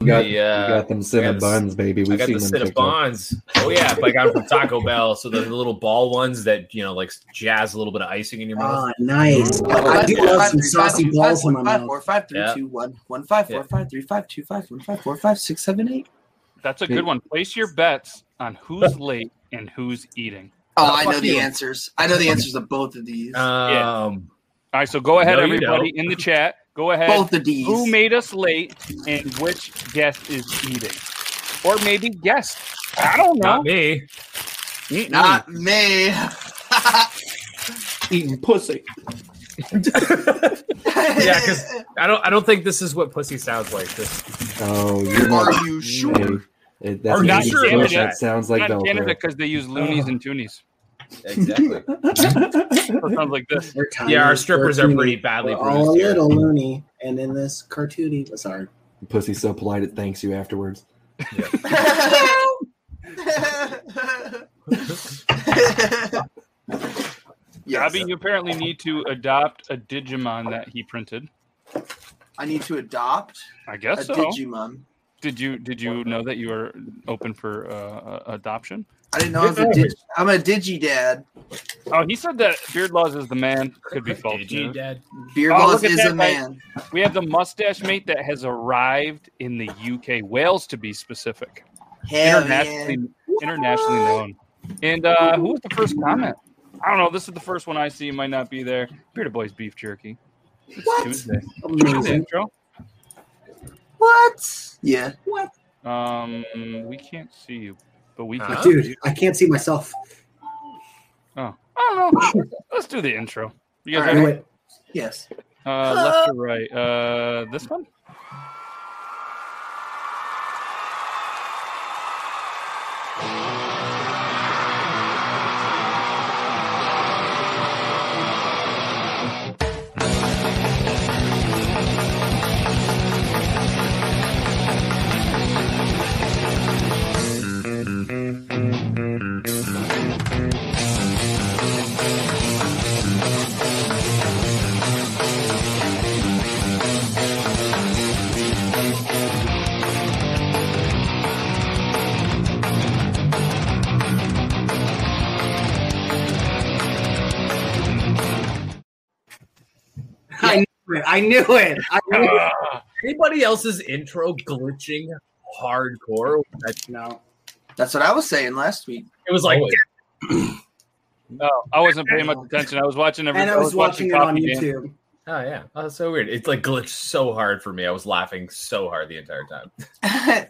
You got, The, uh, you got them I cinnamon buns, baby. We've got seen the them. TikTok. Cinnabons. Oh yeah, I got them from Taco Bell. So the little ball ones that you know, like jazz a little bit of icing in your mouth. Ah, nice. Mm. I do Five, love five, some three, saucy five, balls five, in my five, mouth. four, five, three, Yeah. two, one, one, five, four, Yeah. five, three, five, two, five, one, five, four, five, six, seven, eight. That's a good one. Place your bets on who's late and who's eating. Oh, Oh, I know fuck the you. answers. I know the answers of both of these. Um, All right, so go ahead, No, you everybody don't. in the chat. Go ahead. both the D's. Who made us late and which guest is eating? Or maybe guest. I don't know. not me. Mm-mm. Not me. Eating pussy. Yeah, because I don't. I don't think this is what pussy sounds like. This. Oh, you're not. Are you sure? It, that's Are Not sure in about English. Canada. That sounds like Not. Canada because they use loonies and toonies. Exactly. Sounds like this. Tiny, yeah, our strippers are pretty badly We're all a here. little loony, and in this cartoony, sorry. Pussy's so polite it thanks you afterwards. Yeah. yes, Abby, you apparently need to adopt a Digimon that he printed. I need to adopt I guess so. Digimon. Did you did you know that you are open for uh, adoption? I didn't know I was a dig- I'm a digi dad. Oh, he said that Beard Laws is the man. Could be false Did you. Dad? Beard Oh, Laws is that a guy. man. We have the mustache mate that has arrived in the UK, Wales to be specific, Hell internationally yeah. internationally known. And uh, who was the first comment? I don't know. This is the first one I see. It might not be there. Bearded Boys beef jerky. It's What? Tuesday. Tuesday Amazing. intro. What? Yeah. What? Um, we can't see you, but we can. Huh? Dude. I can't see myself. Oh, I don't know. Let's do the intro. You guys All Do ready? Yes. Uh, left or right? Uh, this one. It. I knew it. I knew it. Ah, Anybody else's intro glitching hardcore? That- No. That's what I was saying last week. It was like no, I wasn't paying much attention. I was watching every. And I was watching it on Coffee Game. YouTube. Oh yeah, oh, that's so weird. It's like glitched so hard for me. I was laughing so hard the entire time.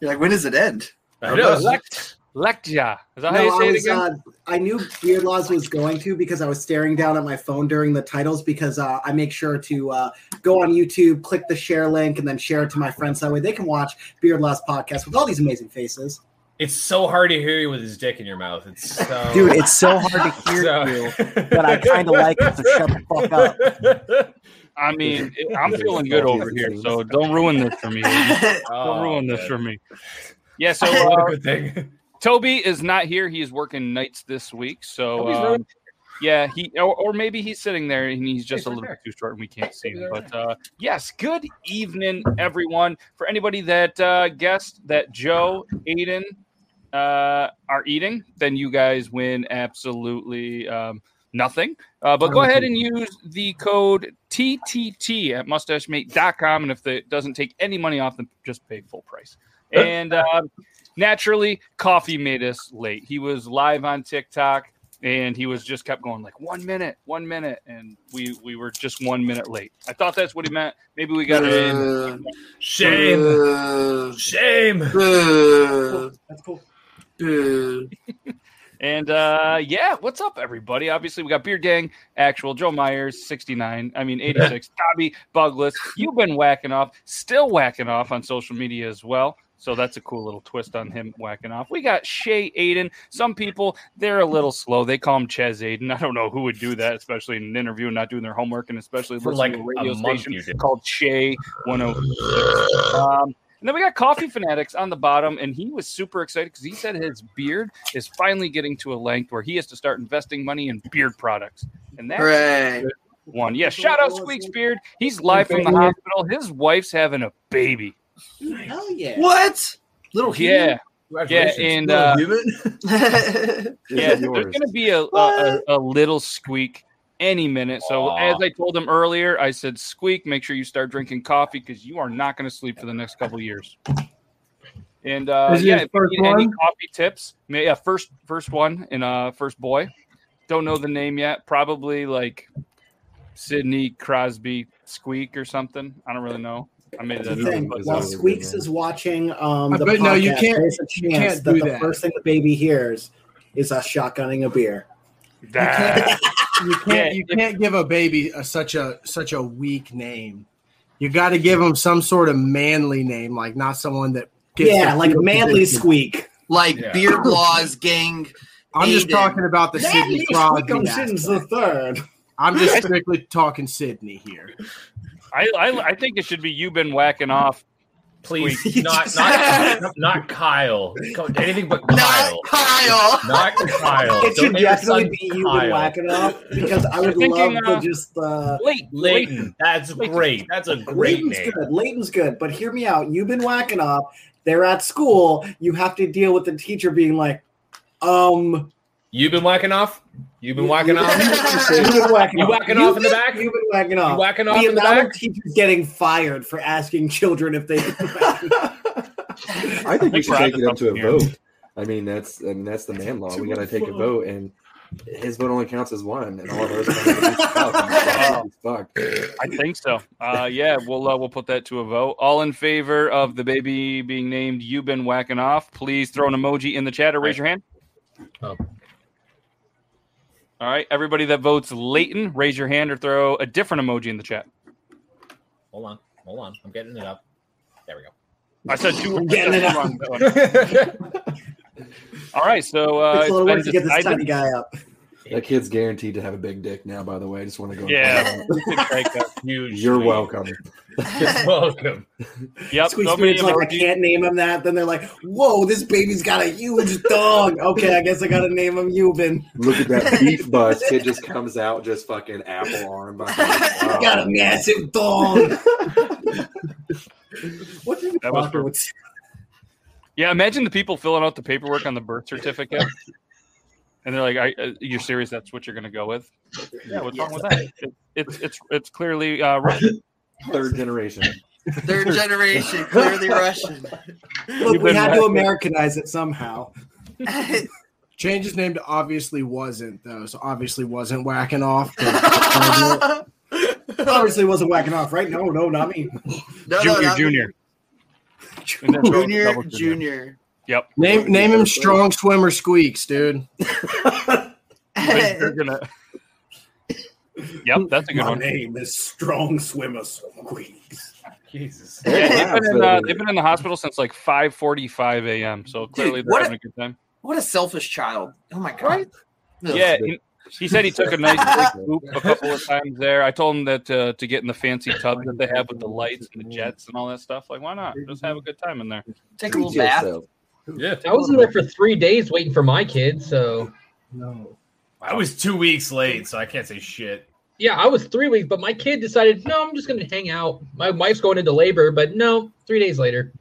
You're like, when does it end? I know. Lect, Lectia. Is that how No, you I say it was. again? Uh, I knew Beard Laws was going to because I was staring down at my phone during the titles because uh, I make sure to uh, go on YouTube, click the share link, and then share it to my friends. That way they can watch Beard Laws podcast with all these amazing faces. It's so hard to hear you with his dick in your mouth. It's so Dude, it's so hard to hear so- you that I kind of like it, so shut the fuck up. I mean, it- I'm feeling good over here, so don't ruin this for me. Don't Oh, ruin this for me. Yeah, so What a uh, good thing. Toby is not here. He is working nights this week. So, um, yeah, he or, or maybe he's sitting there and he's just He's a little there. too short and we can't see him. But uh, yes, good evening, everyone. For anybody that uh, guessed that Joe, Aiden uh, are eating, then you guys win absolutely um, nothing. Uh, but go ahead and use the code TTT at mustachemate.com. And if it doesn't take any money off, then just pay full price. And uh, naturally, coffee made us late. He was live on TikTok and he was just kept going like one minute, one minute, and we we were just one minute late. I thought that's what he meant. Maybe we got it. Uh, Shame. uh, Shame. uh, That's cool. uh. And uh, yeah, what's up, everybody? Obviously, we got Beard Gang, actual Joe Myers, 69. I mean, 86. Dobby, Bugless. You've been whacking off, still whacking off on social media as well. So that's a cool little twist on him whacking off. We got Shay Aiden. Some people, they're a little slow. They call him Ches Aiden. I don't know who would do that, especially in an interview and not doing their homework, and especially For like to a radio a station called Chez 106. Um, and then we got Coffee Fanatics on the bottom, and he was super excited because he said his beard is finally getting to a length where he has to start investing money in beard products. And that's Hooray. one. Yeah, shout out Squeak's Beard. He's live from the hospital. His wife's having a baby. Hell yeah. What? Little Yeah. Yeah, and uh, human. yeah, there's going to be a, a, a, a little squeak any minute. So Aw. as I told him earlier, I said, "Squeak, make sure you start drinking coffee because you are not going to sleep for the next couple years." And uh, yeah, if you need any one? coffee tips? May, yeah, first first one and uh first boy. Don't know the name yet. Probably like Sidney Crosby Squeak or something. I don't really know. I made That's the thing. While Squeaks is watching um, I the bet- no, you can't- there's a you chance can't that the that. first thing the baby hears is us shotgunning a beer. that- You can't Yeah, you can't give a baby a, such a such a weak name. You got to give him some sort of manly name, like not someone that. gets Yeah, like manly position. squeak. like Yeah. Beard Laws Gang. I'm just talking about the Sidney Crosby. on the third. I'm just strictly talking Sidney here. I, I I think it should be you been whacking off. Please, not not not Kyle. Anything but Not Kyle. Kyle. Not Kyle. It should Don't definitely son be you Kyle. been whacking off because I would You're thinking, love uh, to just uh Late, Leighton. That's great. That's a great Leighton's name. good. Leighton's good, but hear me out. You've been whacking off. They're at school. You have to deal with the teacher being like, um, You've been whacking off. You've been whacking off. You've been whacking You off. whacking off in the back? You've been whacking off. You whacking off the in the amount back? of teachers getting fired for asking children if they. I think we should take it up to a here. vote. I mean, that's I mean, that's the man law. We got to take a vote, and his vote only counts as one, and all of ours counts fuck. I think so. Uh, yeah, we'll uh, we'll put that to a vote. All in favor of the baby being named You've been whacking off? Please throw an emoji in the chat or raise your hand. Oh. All right, everybody that votes Leighton, raise your hand or throw a different emoji in the chat. Hold on. Hold on. I'm getting it up. There we go. I said two. I'm getting it up. two on that one. All right, so uh, It's a little it's work to get this tiny guy up. That kid's guaranteed to have a big dick now. By the way, I just want to go. Yeah. point that out. we could take a Huge. You're sweet. welcome. You're welcome. Yep, Squeeze so many Spirit's like, I can't name him that. Then they're like, whoa, this baby's got a huge dog. Okay, I guess I got to name him Euban. Look at that beef bust. It just comes out, just fucking apple arm. By Got a massive dog. what did the That was for- would? Yeah, imagine the people filling out the paperwork on the birth certificate, and they're like, I, uh, "You're serious? That's what you're going to go with?" Yeah, what's wrong with that? It, it's it's it's clearly uh, Russian. Third generation. Third generation, clearly Russian. Look, we had to Americanize it somehow. Change his name to obviously wasn't though, so obviously wasn't whacking off. Obviously, wasn't whacking off, right? No, no, not me. No, no, Junior, not- junior, And then throw a Junior, junior. junior. Yep. name name him Strong Swimmer Squeaks, dude. But you're gonna. Yep, that's a good My one. name is Strong Swimmer Squeaks. Jesus. Yeah, they've been, in, uh, they've been in the hospital since like 5:45 a.m. So clearly they're what having a- a good time. What a selfish child. Oh my god. Yeah, and He said he took a nice big poop a couple of times there. I told him that uh, to get in the fancy tub that they have with the lights and the jets and all that stuff. Like, why not? Just have a good time in there. Take a little bath. Yeah. I was in there for three days waiting for my kids, so No. I was two weeks late, so I can't say shit. yeah, I was three weeks, but my kid decided, no, I'm just gonna hang out. My wife's going into labor, but no, three days later.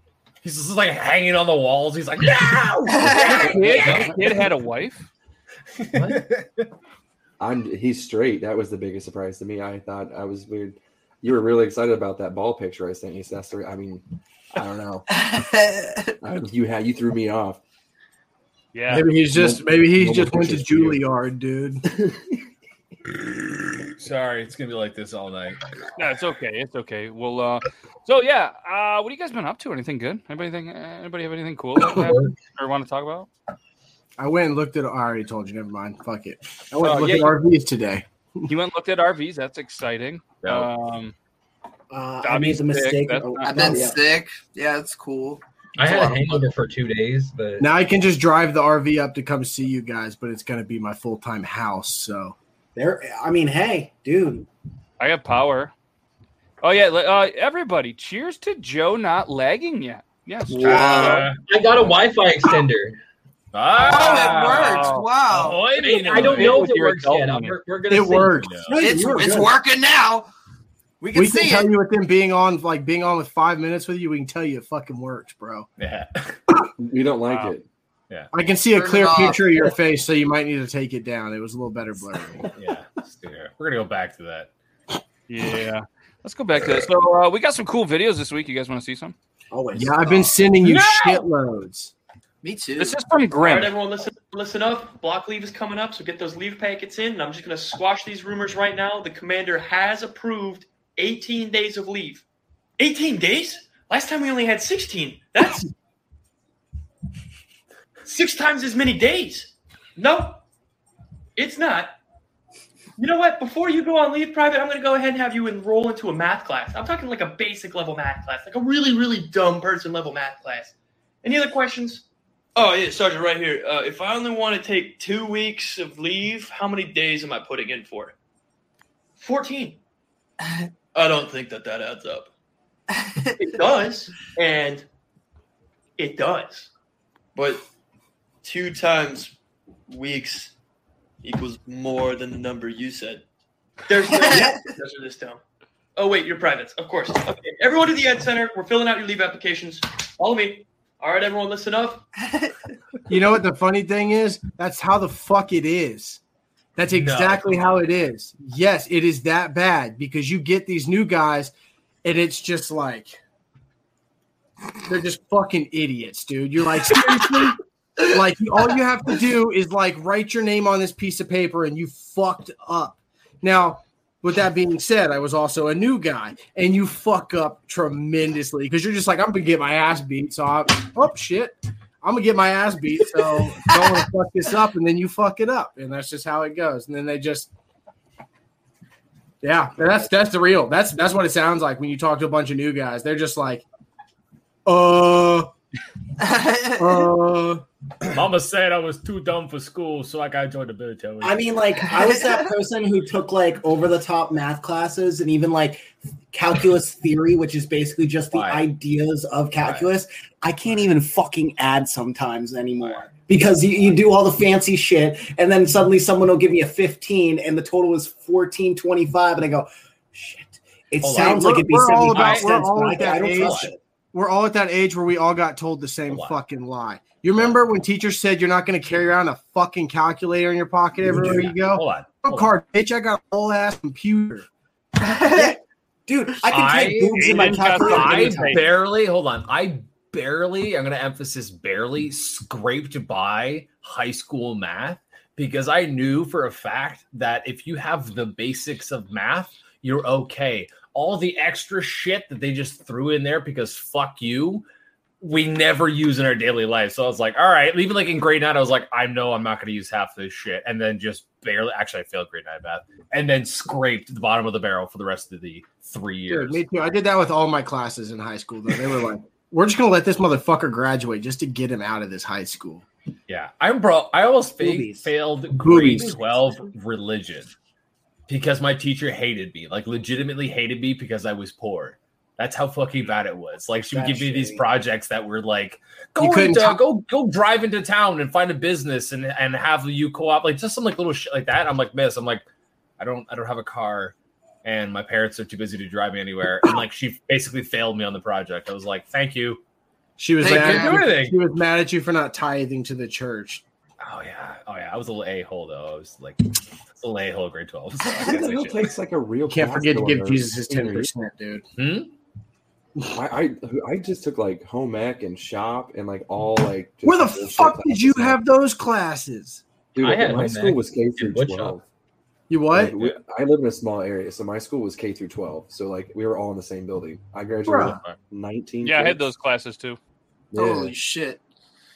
He's just like hanging on the walls. He's like, no! Kid, kid had a wife. I'm he's straight. That was the biggest surprise to me. I thought I was weird. You were really excited about that ball picture I sent you, Sester. I mean, I don't know. I, you had you threw me off. Yeah. Maybe he's just No- maybe he no just went to pictures for you. Juilliard, dude. Sorry, it's gonna be like this all night. No, it's okay. It's okay. Well, uh, so yeah, uh, what have you guys been up to? Anything good? Anybody think? Anybody have anything cool or want to talk about? I went and looked at. I already told you. Never mind. Fuck it. I went Oh, and looked yeah, at RVs today. You went and looked at RVs. That's exciting. Yeah. Um, Uh, I Dobby's made the mistake. oh, not- I've been yeah. sick. Yeah, it's cool. I It's had a lot hangover for two days, but Now I can just drive the RV up to come see you guys, but it's gonna be my full time house. So There. I mean, hey, dude. I got power. Oh yeah, uh, everybody! Cheers to Joe not lagging yet. Yes. cheers, Uh, I got a Wi-Fi extender. Oh, ah, it works. Wow. Oh, it ain't I don't know if it works yet. We're, we're gonna it see. works. No, It's, it's working now. We can We can see tell it. you within being on, like being on with five minutes with you, we can tell you it fucking works, bro. Yeah. We don't like Wow. it. Yeah. I can see a Turn it clear off. picture of your face, so you might need to take it down. It was a little better blurry. Yeah. We're gonna go back to that. Yeah. Let's go back to that. So uh, we got some cool videos this week. You guys want to see some? Always. Yeah, I've been sending you No! shitloads. Me too. This is from All Grim. right, everyone, listen, listen up. Block leave is coming up, so get those leave packets in. And I'm just going to squash these rumors right now. The commander has approved 18 days of leave. 18 days? Last time we only had 16. That's six times as many days. No, it's not. You know what? Before you go on leave, private, I'm going to go ahead and have you enroll into a math class. I'm talking like a basic level math class, like a really, really dumb person level math class. Any other questions? Oh yeah, Sergeant, right here. Uh, if I only want to take two weeks of leave, how many days am I putting in for? Fourteen. I don't think that that adds up. it does, and it does, but two times weeks equals more than the number you said. There's no answer to this down. Oh wait, you're privates, of course. Okay, everyone to the Ed Center. We're filling out your leave applications. Follow me. All right, everyone, listen up. You know what the funny thing is? That's how the fuck it is. That's exactly how it is. Yes, it is that bad because you get these new guys and it's just like they're just fucking idiots, dude. You're like, seriously? like all you have to do is like write your name on this piece of paper and you fucked up. Now, with that being said, I was also a new guy, and you fuck up tremendously because you're just like, I'm gonna get my ass beat. So, I, oh shit, I'm gonna get my ass beat. So, don't want to fuck this up, and then you fuck it up, and that's just how it goes. And then they just, yeah, that's that's the real. That's that's what it sounds like when you talk to a bunch of new guys. They're just like, uh, uh. Mama said I was too dumb for school, so I got to join the military. I mean, like, I was that person who took like over the top math classes and even like calculus theory, which is basically just the Right. ideas of calculus. I can't even fucking add sometimes anymore because you, you do all the fancy shit and then suddenly someone will give me a 15 and the total is 1425 and I go, shit. It Hold on. sounds We're- like it'd be all 75 about- cents, but I, I don't age. trust it. We're all at that age where we all got told the same Hold on. fucking lie. You remember when teachers said you're not going to carry around a fucking calculator in your pocket everywhere you go? Hold on. No hold on. card, bitch. I got a whole ass computer. Dude, I can I- take boobs in my Aiden calculator. I barely hold on. I barely, I'm gonna emphasis barely scraped by high school math because I knew for a fact that if you have the basics of math, you're okay. All the extra shit that they just threw in there because fuck you, we never use in our daily life. So I was like, all right, even like in grade nine, I was like, I know I'm not gonna use half this shit, and then just barely actually I failed grade nine math and then scraped the bottom of the barrel for the rest of the three years. Dude, me too. I did that with all my classes in high school. Though they were like, "We're just going to let this motherfucker graduate just to get him out of this high school." Yeah, I'm bro. I almost fa- failed grade Boobies. twelve religion because my teacher hated me, like legitimately hated me because I was poor. That's how fucking bad it was. Like she would That's give me these projects that were like, go into, talk- go go drive into town and find a business and and have you co-op like just some like little shit like that. I'm like, miss, I'm like, I don't I don't have a car, and my parents are too busy to drive me anywhere. And like she basically failed me on the project. I was like, thank you. She was Hey, mad. couldn't do At you, anything. she was mad at you for not tithing to the church. Oh yeah, oh yeah. I was a little a hole though. I was like a little a hole grade twelve. So I Who can't the say hell shit. takes like a real? Can't class forget to give Jesus his ten percent, dude. Hmm? I, I I just took like home ec and shop and like all like. just Where the fuck did you classes. have those classes? Dude, I had my school ec was K through in wood shop. twelve. You what? Like, we- I live in a small area, so my school was K through twelve. So like we were all in the same building. I graduated Bruh. nineteen. Yeah, I had those classes too. Yeah, Holy shit.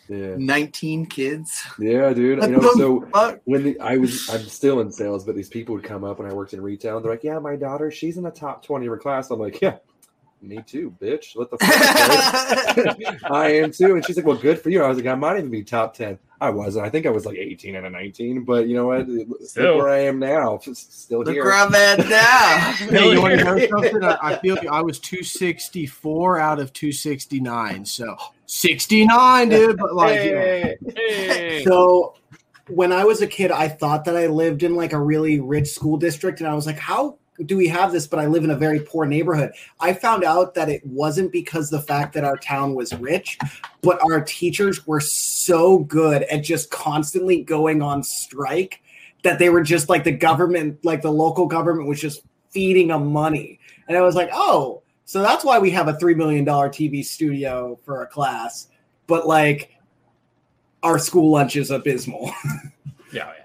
Yeah, 19 kids. yeah, dude. You know, so fuck? when the, I was, I'm still in sales, but these people would come up when I worked in retail, and they're like, "Yeah, my daughter, she's in the top twenty of her class." I'm like, "Yeah, me too, bitch. What the fuck?" I am too. And she's like, "Well, good for you." I was like, "I might even be top 10. I wasn't. I think I was like 18 and a 19, but you know what? Look Still. where I am now. Still Look here. where I'm at now. Hey, you want to know something? I, I feel I was 264 out of 269. So 69, dude. But like, yeah. Hey. So when I was a kid, I thought that I lived in like a really rich school district, and I was like, how do we have this? But I live in a very poor neighborhood. I found out that it wasn't because the fact that our town was rich, but our teachers were so good at just constantly going on strike that they were just like the government, like the local government was just feeding them money. And I was like, oh, so that's why we have a $3 million TV studio for a class. But like, our school lunch is abysmal. Yeah, yeah.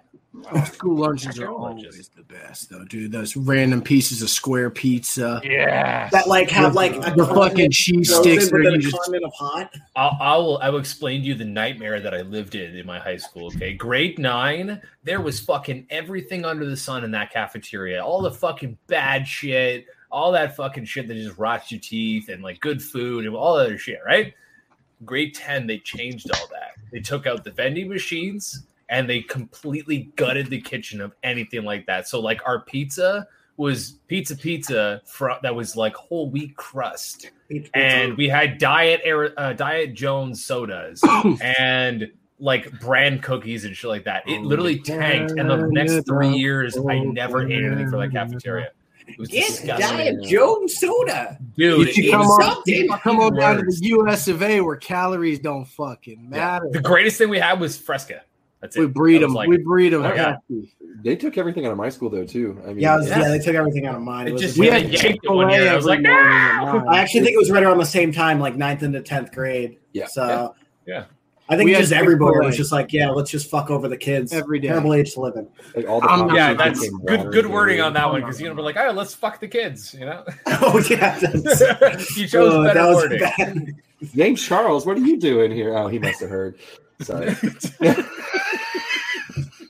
Oh, school lunches are School lunches. always the best, though, dude. Those random pieces of square pizza. Yeah. that like have like a the fucking cheese frozen sticks that you just of hot. I'll, I will. I will explain to you the nightmare that I lived in in my high school. Okay, grade nine, there was fucking everything under the sun in that cafeteria. All the fucking bad shit, all that fucking shit that just rots your teeth, and like good food and all that other shit. Right? Grade ten, they changed all that. They took out the vending machines and they completely gutted the kitchen of anything like that. So like our pizza was pizza pizza fr- that was like whole wheat crust and we had diet uh, diet Jones sodas and like brand cookies and shit like that. It literally tanked, and the next three years, I never ate anything from that cafeteria. It was Get disgusting, Diet Jones soda. dude. you should come on, come on down to the US of A where calories don't fucking Yeah. matter. The greatest thing we had was Fresca. That's it. We breed them. like- we breed them. Yeah. They took everything out of my school though too. I mean, Yeah, was, yeah. Yeah. they took everything out of mine. It It was just We yeah, had they yanked it one Chick-fil-A year. I was like, morning ah! "No!" I actually think it was right around the same time, like ninth into tenth grade. Yeah. So Yeah. I think We just everybody Chick-fil-A. was just like, yeah, let's just fuck over the kids. Every day. Terrible age to live in. like all the um, I'm- Yeah, that's good. Good wording on that one because you're gonna be like, "Oh, let's fuck the kids," you know. oh yeah, you chose oh, better wording. bad. James Charles, what are you doing here? Oh, he must have heard. Sorry.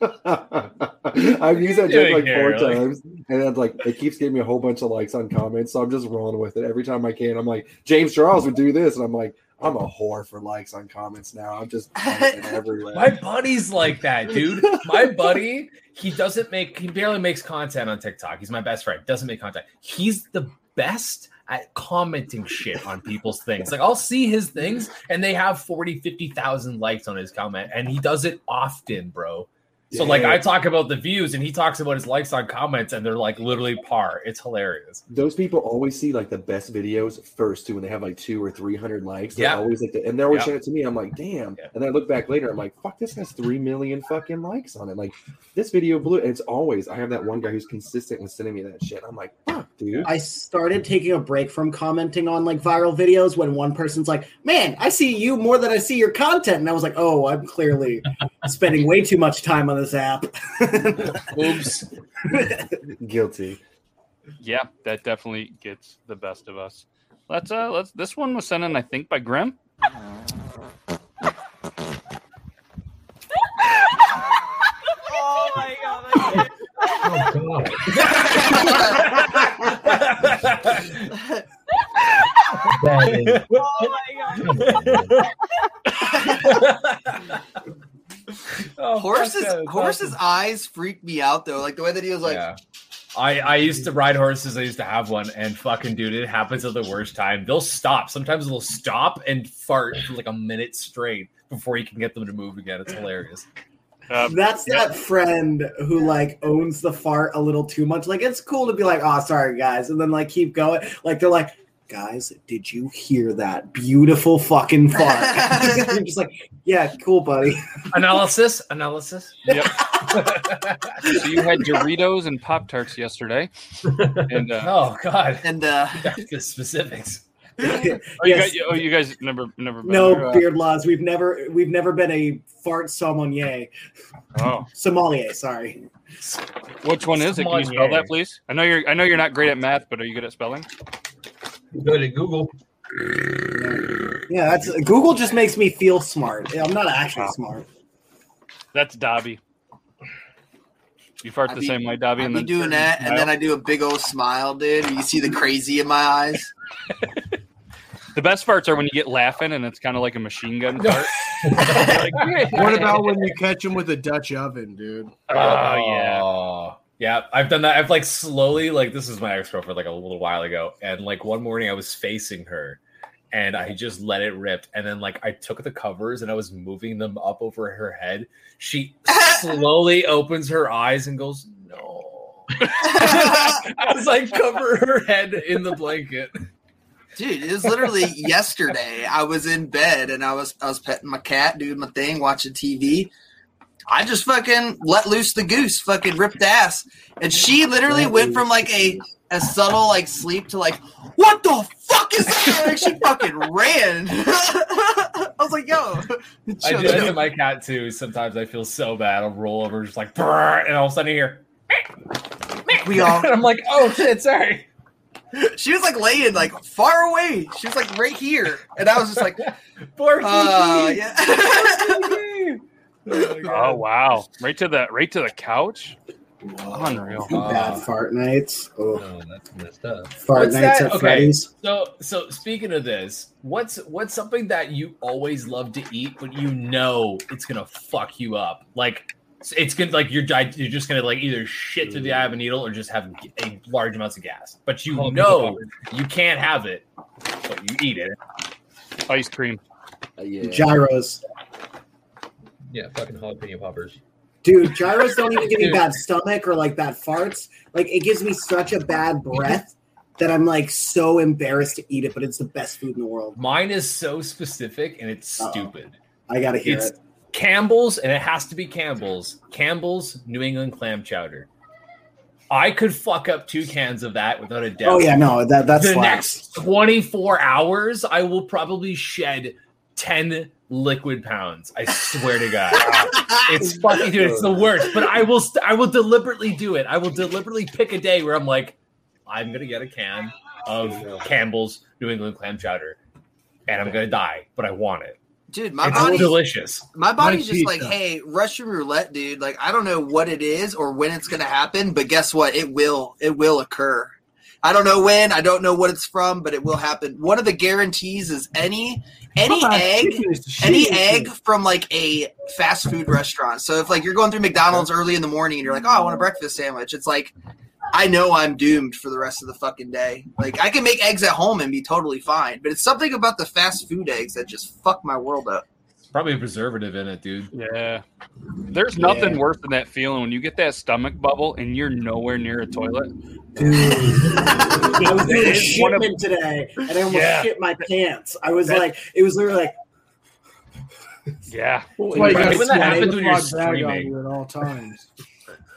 I've used that joke like here? four Like- times, and then like it keeps getting me a whole bunch of likes on comments. So I'm just rolling with it every time I can. I'm like, James Charles would do this, and I'm like, I'm a whore for likes on comments now. I'm just everywhere. My buddy's like that, dude. My buddy, he doesn't make, he barely makes content on TikTok. He's my best friend. Doesn't make content. He's the best at commenting shit on people's things. Like I'll see his things and they have 40, 50,000 likes on his comment and he does it often, bro. So like I talk about the views and he talks about his likes on comments and they're like literally par. It's hilarious. Those people always see like the best videos first too when they have like two or three hundred likes. They're Yeah. always like, the, and they're always Yeah. showing it to me. I'm like, damn. Yeah. And then I look back later, I'm like, fuck, this has three million fucking likes on it. Like this video blew. And it's always I have that one guy who's consistent with sending me that shit. I'm like, fuck, dude. I started taking a break from commenting on like viral videos when one person's like, "Man, I see you more than I see your content," and I was like, "Oh, I'm clearly spending way too much time on this app." Oops. Guilty. Yeah, that definitely gets the best of us. Let's uh let's this one was sent in, I think, by Grim. Oh my god. Oh my god. That is- Oh, Oh, fuck horses, that, it's horses' eyes freak me out though. Like the way that he was like, Yeah. I, I used to ride horses. I used to have one, and fucking dude, it happens at the worst time. They'll stop. Sometimes they'll stop and fart for like a minute straight before you can get them to move again. It's hilarious. Um, That's that friend who like owns the fart a little too much. Like it's cool to be like, "Oh, sorry guys," and then like keep going. Like they're like, "Guys, did you hear that beautiful fucking fart?" I'm just like, "Yeah, cool, buddy." Analysis, analysis. Yep. so you had Doritos and Pop Tarts yesterday, and uh, oh god, and uh, the specifics. oh, you Yes. guys, oh, you guys never, never. Been No there, uh, beard laws. We've never we've never been a fart sommelier. Oh, Sommelier, sorry. which one is it? Can you spell that, please? I know you're, I know you're not great at math, but are you good at spelling? Go to Google. Yeah, that's Google just makes me feel smart. I'm not actually smart. That's Dobby. You fart I the be- same way, Dobby, I and be then doing that, and then I do a big old smile, dude. You see the crazy in my eyes. The best farts are when you get laughing and it's kind of like a machine gun fart. Like, What about when you catch them with a Dutch oven, dude? Oh. Oh, yeah. I've done that. I've like slowly, like, this is my ex girlfriend, like a little while ago. And like one morning I was facing her and I just let it rip. And then, like, I took the covers and I was moving them up over her head. She slowly opens her eyes and goes, No. I was like, cover her head in the blanket. Dude, it was literally yesterday. I was in bed and I was I was petting my cat, doing my thing, watching TV. I just fucking let loose the goose, fucking ripped ass, and she literally went from like a a subtle like sleep to like, what the fuck is that? Like she fucking ran. I was like, yo, I do that to my cat too. Sometimes I feel so bad. I'll roll over, just like, and all of a sudden I hear, we all. and I'm like, oh shit, sorry. She was like laying like far away. She was like right here, and I was just like, Poor uh, yeah. Oh wow! Right to the right to the couch. Unreal. Bad fart nights. Oh, Oh, that's messed up. fart What's nights that? at Okay. Freddy's. So, so speaking of this, what's what's something that you always love to eat, but you know it's gonna fuck you up? Like it's gonna like you're di- you're just gonna like either shit through the eye of a needle or just have a large amounts of gas, but you Oh, know you can't have it, but you eat it. Ice cream. Uh, yeah. Gyros. Yeah, fucking jalapeno poppers. Dude, gyros don't even give me bad stomach or like bad farts. Like it gives me such a bad breath that I'm like so embarrassed to eat it, but it's the best food in the world. Mine is so specific and it's Uh-oh. stupid. I gotta hear It's it. Campbell's, and it has to be Campbell's. Campbell's New England clam chowder. I could fuck up two cans of that without a doubt. Oh yeah, no, that that's the slaps. next 24 hours, I will probably shed 10 liquid pounds. I swear to God. it's fucking dude, it's the worst. But I will st- I will deliberately do it. I will deliberately pick a day where I'm like, I'm gonna get a can of Campbell's New England clam chowder. And I'm gonna die, but I want it. Dude, my it's body delicious. My body's just like, hey, Russian roulette, dude. Like, I don't know what it is or when it's gonna happen, but guess what? It will. It will occur. I don't know when. I don't know what it's from, but it will happen. One of the guarantees is any any on, egg, the any egg from like a fast food restaurant. So if like you're going through McDonald's early in the morning and you're like, oh, I want a breakfast sandwich, it's like. I know I'm doomed for the rest of the fucking day. Like I can make eggs at home and be totally fine, but it's something about the fast food eggs that just fuck my world up. Probably a preservative in it, dude. Yeah. There's nothing Yeah. worse than that feeling when you get that stomach bubble and you're nowhere near a toilet. Dude, I was doing a It is one of- shipment today, and I almost Yeah. shit my pants. I was That- like, it was literally like, Yeah. Well, That's why you and gotta Right, when that happens when you're plug on streaming. you at all times.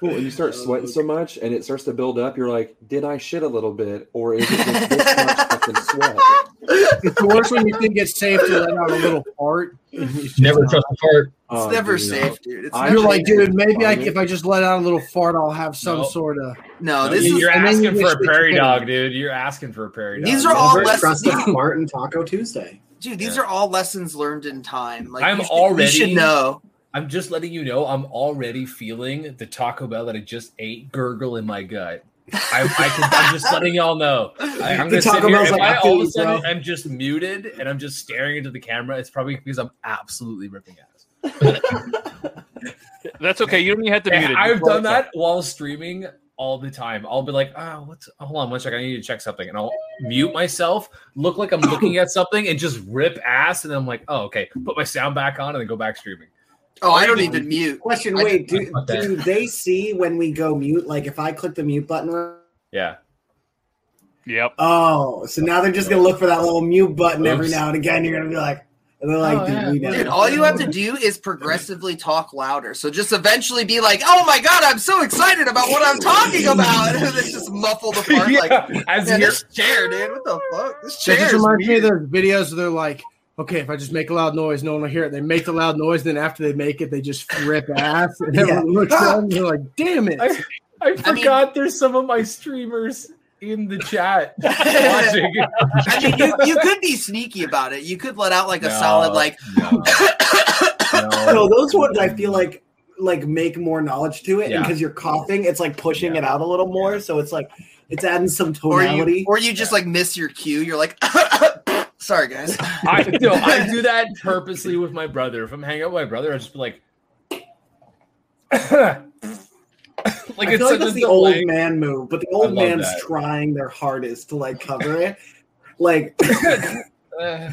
Well, and you start sweating so much, and it starts to build up. You're like, "Did I shit a little bit, or is it just this much fucking sweat?" It's worse when you think it's safe to let out a little fart. And oh, it's Never trust a fart. It's Oh, never dude, safe, dude. It's I- never You're like, dude, maybe I, if I just let out a little fart, I'll have some Nope. sort of. no, No, this you're is and then you asking for a prairie couldn't. dog, dude. You're asking for a prairie dog. These are all never less- trust these- a fart in Taco Tuesday. dude. These Yeah. are all lessons learned in time. Like I'm you should, already- you should know. I'm just letting you know I'm already feeling the Taco Bell that I just ate gurgle in my gut. I, I can, I'm just letting y'all know. I, am gonna sit here. If like, I I all of a sudden bro. I'm just muted and I'm just staring into the camera, it's probably because I'm absolutely ripping ass. That's okay. You don't even have to Yeah, mute it. I've Just done it that while streaming all the time. I'll be like, oh, what's hold on one second, I need to check something. And I'll mute myself, look like I'm looking at something, and just rip ass. And then I'm like, oh, okay, put my sound back on and then go back streaming. Oh, I don't even mute. Question: I- Wait, do, do they see when we go mute? Like if I click the mute button? Yeah. Yep. Oh, so now they're just gonna look for that little mute button every now and again. You're gonna be like, and they're like, Oh, dude, yeah. we know. Dude, all you have to do is progressively talk louder. So just eventually be like, "Oh my god, I'm so excited about what I'm talking about," and then just muffle the part like, Yeah, as "Man, this chair, dude. What the fuck? This That chair just reminds me of those videos where they're like, okay, if I just make a loud noise, no one will hear it. They make the loud noise, then after they make it, they just rip ass, and everyone looks at them and they're like, damn it. I, I forgot there's some of my streamers in the chat watching. I mean, you, you could be sneaky about it. You could let out like a No, solid like. No, those ones, I feel like like make more knowledge to it, Yeah. because you're coughing, it's like pushing it out a little more. So it's like it's adding some Or you, or you just like miss your cue. You're like, sorry guys. I do. I do that purposely with my brother. If I'm hanging out with my brother, I just be like, like I it's feel such like that's a the old man move, but the old man's that. trying their hardest to like cover it. Like Uh,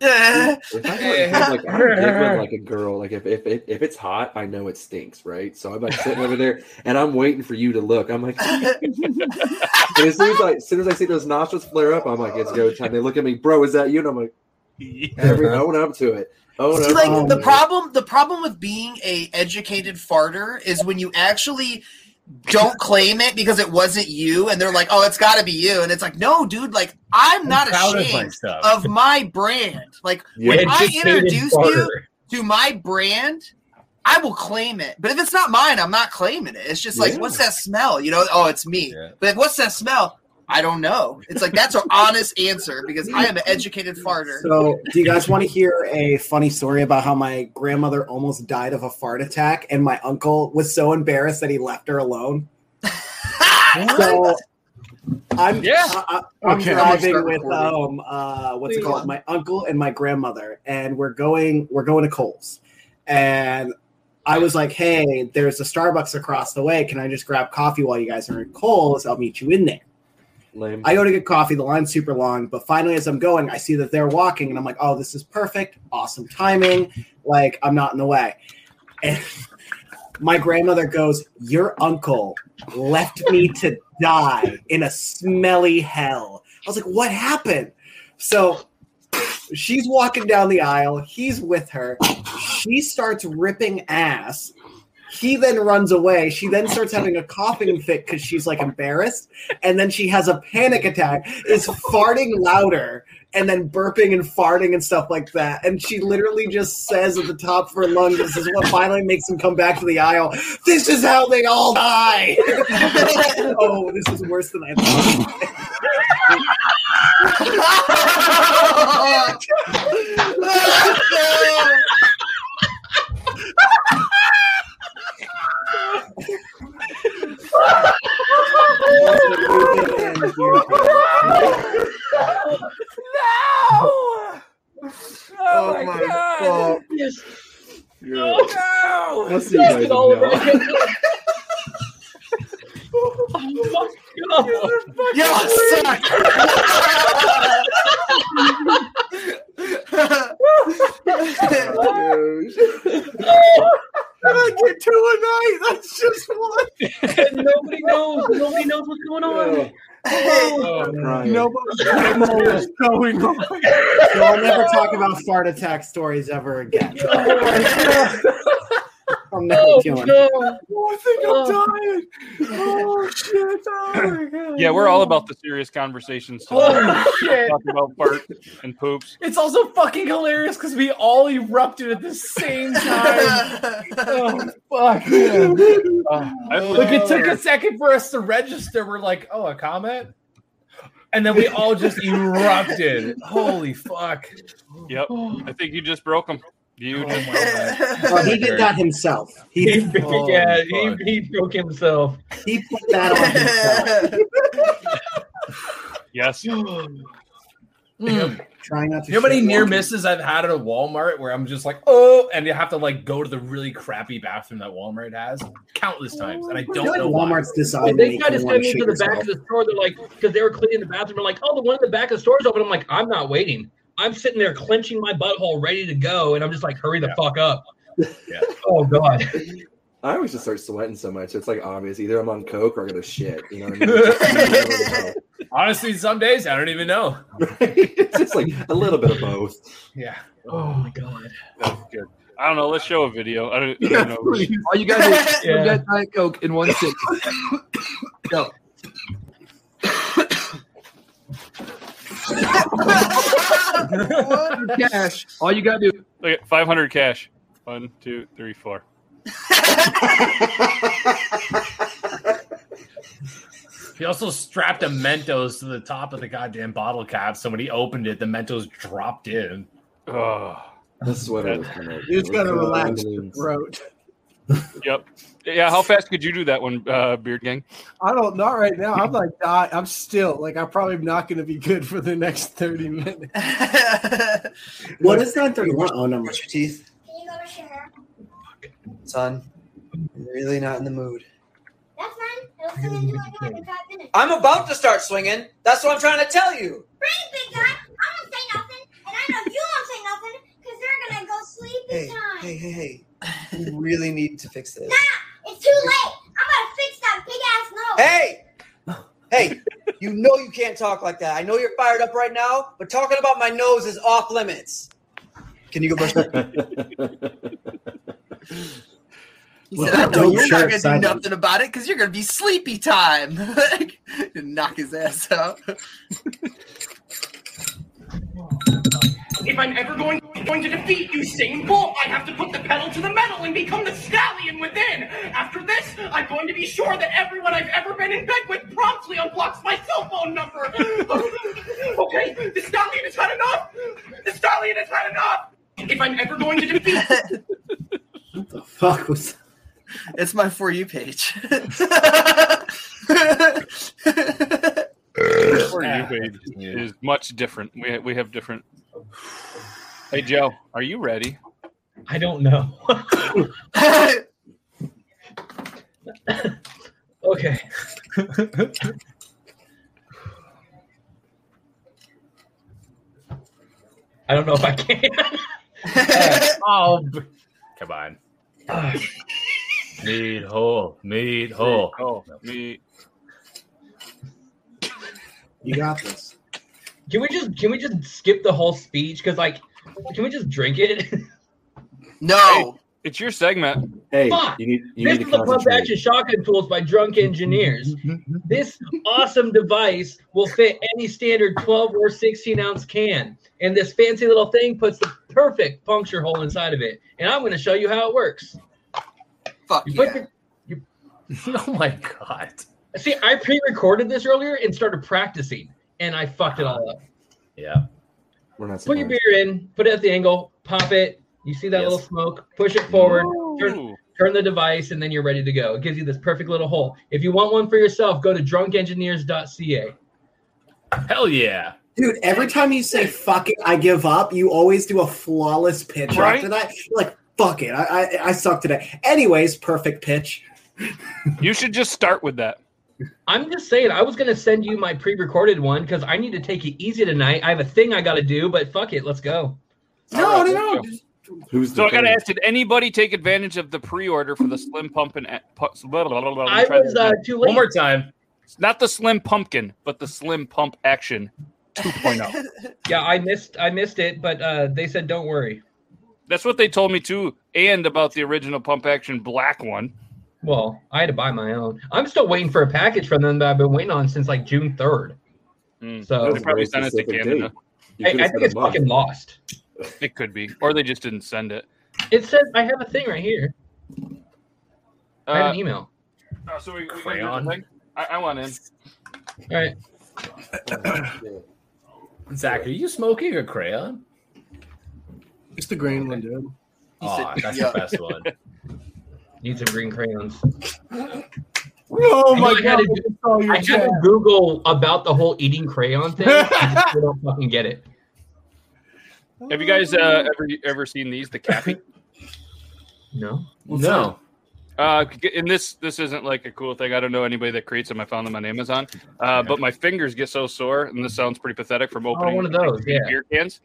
If I like, have, like, I'm giggling like a girl, like if, if if if it's hot, I know it stinks, right? So I'm like sitting over there and I'm waiting for you to look. I'm like, and as soon as I as soon as I see those nostrils flare up, I'm like, it's go time. They look at me, bro, is that you? And I'm like, every own up to it. Own See, up. like to the it. problem, the problem with being a educated farter is when you actually don't claim it because it wasn't you, and they're like, "Oh, it's got to be you," and it's like, "No, dude, like I'm, I'm not proud of ashamed of my brand. Like Yeah. when I introduce you to my brand." I will claim it, but if it's not mine, I'm not claiming it. It's just like, Yeah. what's that smell? You know, oh, it's me. But what's that smell? I don't know. It's like that's an honest answer because I am an educated farter. So, do you guys want to hear a funny story about how my grandmother almost died of a fart attack, and my uncle was so embarrassed that he left her alone? so, I'm Yeah. I, I, am Okay. driving Start with recording. um uh what's Please. it called? My uncle and my grandmother, and we're going we're going to Coles, and I was like, hey, there's a Starbucks across the way. Can I just grab coffee while you guys are in Coles? I'll meet you in there. Lame. I go to get coffee. The line's super long, but finally, as I'm going, I see that they're walking, and I'm like, "Oh, this is perfect! Awesome timing! Like, I'm not in the way." And my grandmother goes, "Your uncle left me to die in a smelly hell." I was like, "What happened?" So she's walking down the aisle. He's with her. She starts ripping ass. He then runs away. She then starts having a coughing fit because she's like embarrassed. And then she has a panic attack, is farting louder, and then burping and farting and stuff like that. And she literally just says at the top of her lungs, This is what finally makes him come back to the aisle. This is how they all die. oh, this is worse than I thought. No! Oh my god! Yes. Yeah. Oh, I'll see you guys all over Oh my God. Y'all suck. I get two a night. That's just one. Nobody knows. Nobody knows what's going on. Oh, oh Crying. Nobody knows what's going on. So I'll never talk about fart attack stories ever again. I'm never Oh doing it. no. Oh, I think I'm dying. Oh shit! Oh my god. Yeah, we're all about the serious conversations today. Holy shit. Talking about fart and poops. It's also fucking hilarious because we all erupted at the same time. oh fuck! Uh, Like it took a second for us to register. We're like, oh, a comment, and then we all just erupted. Holy fuck! Yep. I think you just broke them. You Oh, he did that himself. He, He- yeah, he, he broke himself. he put that on himself. Yes. Mm. Trying not to. You know how many near on- misses I've had at a Walmart where I'm just like, oh, and you have to like go to the really crappy bathroom that Walmart has countless times, and I I don't feel like know why. Walmart's Well, decided they make tried to you wanna send me to the back yourself. of the store. They're like, because they were cleaning the bathroom. They're like, oh, the one in the back of the store's open. I'm like, I'm not waiting. I'm sitting there clenching my butthole, ready to go, and I'm just like, hurry the fuck up. Yeah. Oh god. I always just start sweating so much. It's like obvious. Either I'm on coke or I'm gonna shit. You know what I mean? It's just- I don't really know. Honestly, some days I don't even know. it's just like a little bit of both. Yeah. Oh my god. That's good. I don't know. Let's show a video. I don't, I don't know. please. All you gotta do is Yeah. get Diet Coke in one sitting. Go. Cash. All you gotta do. Look at 500 cash. One, two, three, four. He also strapped a Mentos to the top of the goddamn bottle cap, so when he opened it, the Mentos dropped in. Oh, The sweater was coming out. You just gotta It was, uh, relax the onions. throat. Yep. Yeah. How fast could you do that one, uh, Beard Gang? I don't not right now. I'm like die. I'm still like I'm probably not gonna be good for the next 30 minutes. What is that? Thirty-one. Oh, no. Brush your teeth. Can you go brush your hair? Son, I'm really not in the mood. That's fine. It'll come into my in five minutes. I'm about to start swinging. That's what I'm trying to tell you. Bring big guy. I won't say nothing, and I know you won't say nothing because they're gonna go sleepy Hey, time. hey, hey, hey. We really need to fix this. Nah, it's too late. I'm gonna fix that big ass nose. Hey! Hey, you know you can't talk like that. I know you're fired up right now, but talking about my nose is off limits. Can you go brush your He Well, said, I know you're share not gonna do nothing about it because you're gonna be sleepy time. Knock his ass out. If I'm ever going going to defeat you, Usain Bolt, I have to put the pedal to the metal and become the stallion within. After this, I'm going to be sure that everyone I've ever been in bed with promptly unblocks my cell phone number. okay, the stallion has had enough. The stallion has had enough. If I'm ever going to defeat What the fuck was? It's my for you page. For you, babe, is much different. We we have different. Hey Joe, are you ready? I don't know. okay. I don't know if I can. Uh, oh, come on. Meat hole, meat hole. Oh, me. You got this. Can we just can we just skip the whole speech? Because like, can we just drink it? no. It's your segment. Hey, Fuck. you need you this need is to the pump concentrate. action shotgun tools by drunk engineers. this awesome device will fit any standard 12 or 16 ounce can. And this fancy little thing puts the perfect puncture hole inside of it. And I'm going to show you how it works. Fuck You put yeah. the- Oh my god. see, I pre recorded this earlier and started practicing, and I fucked it all up. Yeah. We're not Put your beer in, put it at the angle, pop it. You see that Yes. little smoke, push it forward, turn, turn the device, and then you're ready to go. It gives you this perfect little hole. If you want one for yourself, go to drunkengineers.ca. Hell yeah. Dude, every time you say "fuck it," I give up. You always do a flawless pitch Right? after that. You're like, "Fuck it, I, I I suck today." Anyways, perfect pitch. You should just start with that. I'm just saying, I was gonna send you my pre-recorded one because I need to take it easy tonight. I have a thing I gotta do, but fuck it, let's go. No, All right, no, no. Who's So I gotta ask: Did anybody take advantage of the pre-order for the Slim Pumpkin? a- pu- blah, blah, blah, blah, I was to- uh, too late. One more time. not the Slim Pumpkin, but the Slim Pump Action 2.0. Yeah, I missed I missed it, but uh, they said don't worry. That's what they told me too, and about the original Pump Action Black one. Well, I had to buy my own. I'm still waiting for a package from them that I've been waiting on since like June 3rd. Mm. So They probably sent it to Canada. date. I, could've I think it's month. fucking lost. It could be, or they just didn't send it. It says I have a thing right here. I have Uh, an email. oh, so we, we gonna Crayon. thing? I, I want in. All right. Zach, are you smoking a crayon? It's the green one, dude. Oh, that's "Yeah." the best one. Need some green crayons. Oh my I god! to- I saw your had to. Google about the whole eating crayon thing. I still don't fucking get it. Have you guys uh, ever ever seen these? The Cappy. No. no. Uh, and this this isn't like a cool thing. I don't know anybody that creates them. I found them on Amazon. Uh, but my fingers get so sore, and this sounds pretty pathetic from opening Oh, one of those, yeah. beer cans.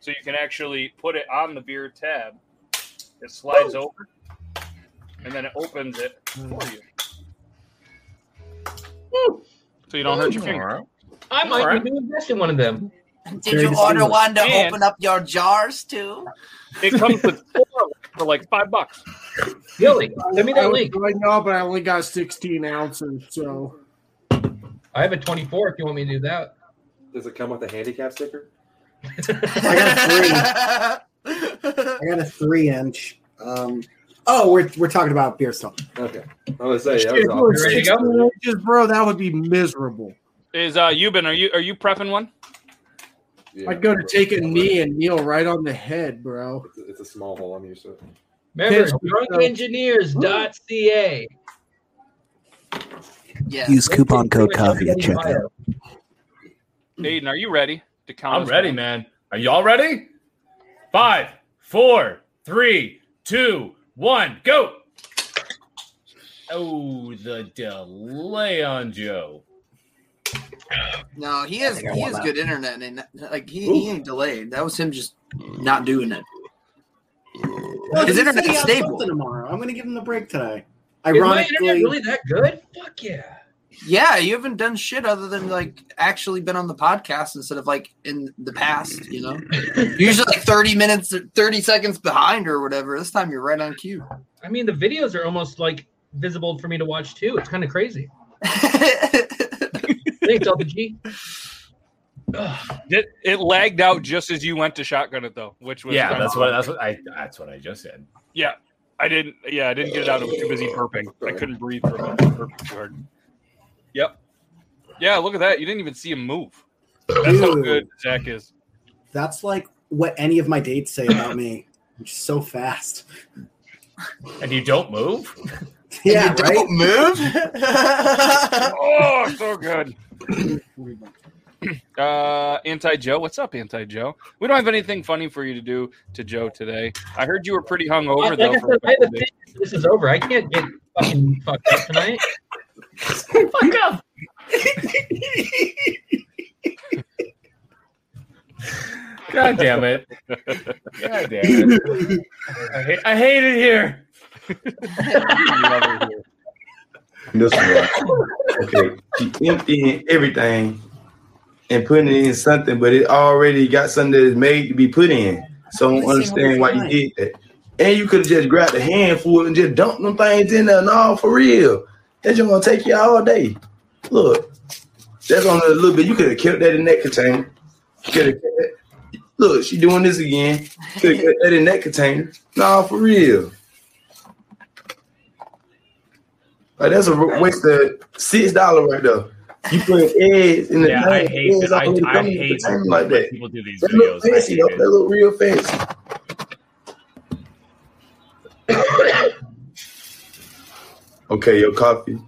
So you can actually put it on the beer tab. It slides over, and then it opens it for you. So you don't hurt your finger. I might Alright. need to invest in one of them. Did you order one to And- open up your jars too? It comes with four for like five bucks. Really? Send me I that was link. right now, but I only got 16 ounces, so I have a 24 if you want me to do that. Does it come with a handicap sticker? I got a three. I got a three inch. Um, oh, we're we're talking about beer still. Okay. I was say that was if it was awesome. Ready to go? 16 bro, that would be miserable. Is uh Euban, are you are you prepping one? Yeah, I'd go to bro. take a knee and kneel right on the head, bro. It's a, it's a small hole. I'm used to it. Remember, drunkengineers.ca. Yeah. Use coupon code coffee at checkout. Aiden, are you ready to count? I'm ready, down? man. Are y'all ready? Five, four, three, two, one, go. Oh, the delay on Joe. No, he has I think I he want has that. good internet and like he, he ain't delayed. That was him just not doing it. Well, His he said internet's stable. tomorrow. I'm going to give him the break today. Is my internet really that good? Fuck yeah. Yeah, you haven't done shit other than like actually been on the podcast instead of like in the past, you know? Usually like 30 minutes or 30 seconds behind or whatever. This time you're right on cue. I mean, the videos are almost like visible for me to watch too. It's kind of crazy. Thanks, LPG. It, it lagged out just as you went to shotgun it though, which was Yeah, that's what that's what I that's what I just said. Yeah, I didn't. Yeah, I didn't get it out. I was too busy burping. I couldn't breathe for a minute. Burping too hard. Yep. Yeah, look at that. You didn't even see him move. That's how good Zach is. that's like what any of my dates say about me. I'm just so fast. And you don't move? Yeah, you right. don't move? Oh, so good. Uh, Anti Joe, what's up, Anti Joe? We don't have anything funny for you to do to Joe today. I heard you were pretty hungover Like though. I For a said, I have couple a days. thing. This is over. I can't get fucking fucked up tonight. Fuck up. God damn it. God damn it. I hate, I hate it here. This one. Okay. She emptying everything and putting it in something, but it already got something that is made to be put in. So I don't understand why you did that. And you could have just grabbed a handful and just dumped them things in there. No, for real. That's just gonna take you all day. Look, that's only a little bit. You could have kept that in that container. Could have kept that. Look, she doing this again. Could have kept that in that container. Nah, for real. Like that's a waste of six dollars right there. You put eggs in the Yeah, I hate eggs. I, I the hate like that. people do these That look videos. I fancy hate though. That look real fancy. Okay, your coffee.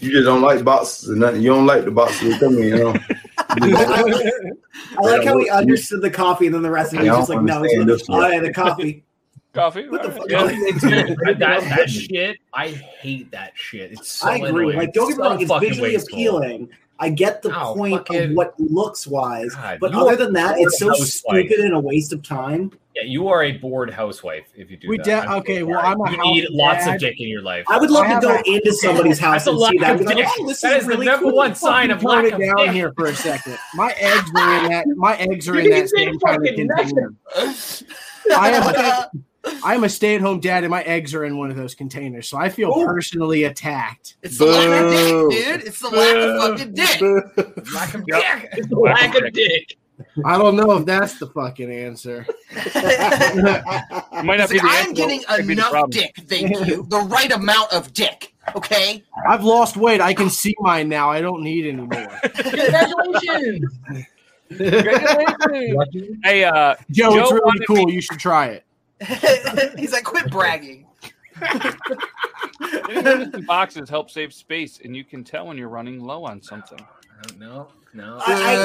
You just don't like boxes or nothing. You don't like the boxes that come in, you know. I like how he understood the coffee and then the rest of it was just like, no, understand it's this not, oh, yeah, the coffee. Coffee. What the fuck? Yeah. that, that, that shit, I hate that shit. It's so I agree. annoying. Like, don't get me wrong, it's visually wasteful. appealing. I get the Oh, point of what looks wise, God, but other than that, it's so a housewife. stupid and a waste of time. Yeah, you are a bored housewife if you do We that. de- okay, well. I'm a you need house lots dad. of dick in your life. I would love I to go a- into somebody's house That's a and see that. of and be like, oh, this That is, is the number cool. one sign of Tone lack of down dick. here for a second. My eggs are in that. My eggs are in that same kind of fucking container. I am a, I am a stay-at-home dad, and my eggs are in one of those containers, so I feel Oh. personally attacked. It's the lack of dick, dude. It's the lack of fucking dick. Lack of dick. It's the lack of dick. I don't know if that's the fucking answer. It might not See, be the I'm answer, getting it might enough dick, thank you. The right amount of dick. Okay? I've lost weight. I can see mine now. I don't need any more. Congratulations. Congratulations. hey, uh, Joe, it's really cool. me- You should try it. He's like, quit bragging. boxes help save space, and you can tell when you're running low on something. No, no. I, I, I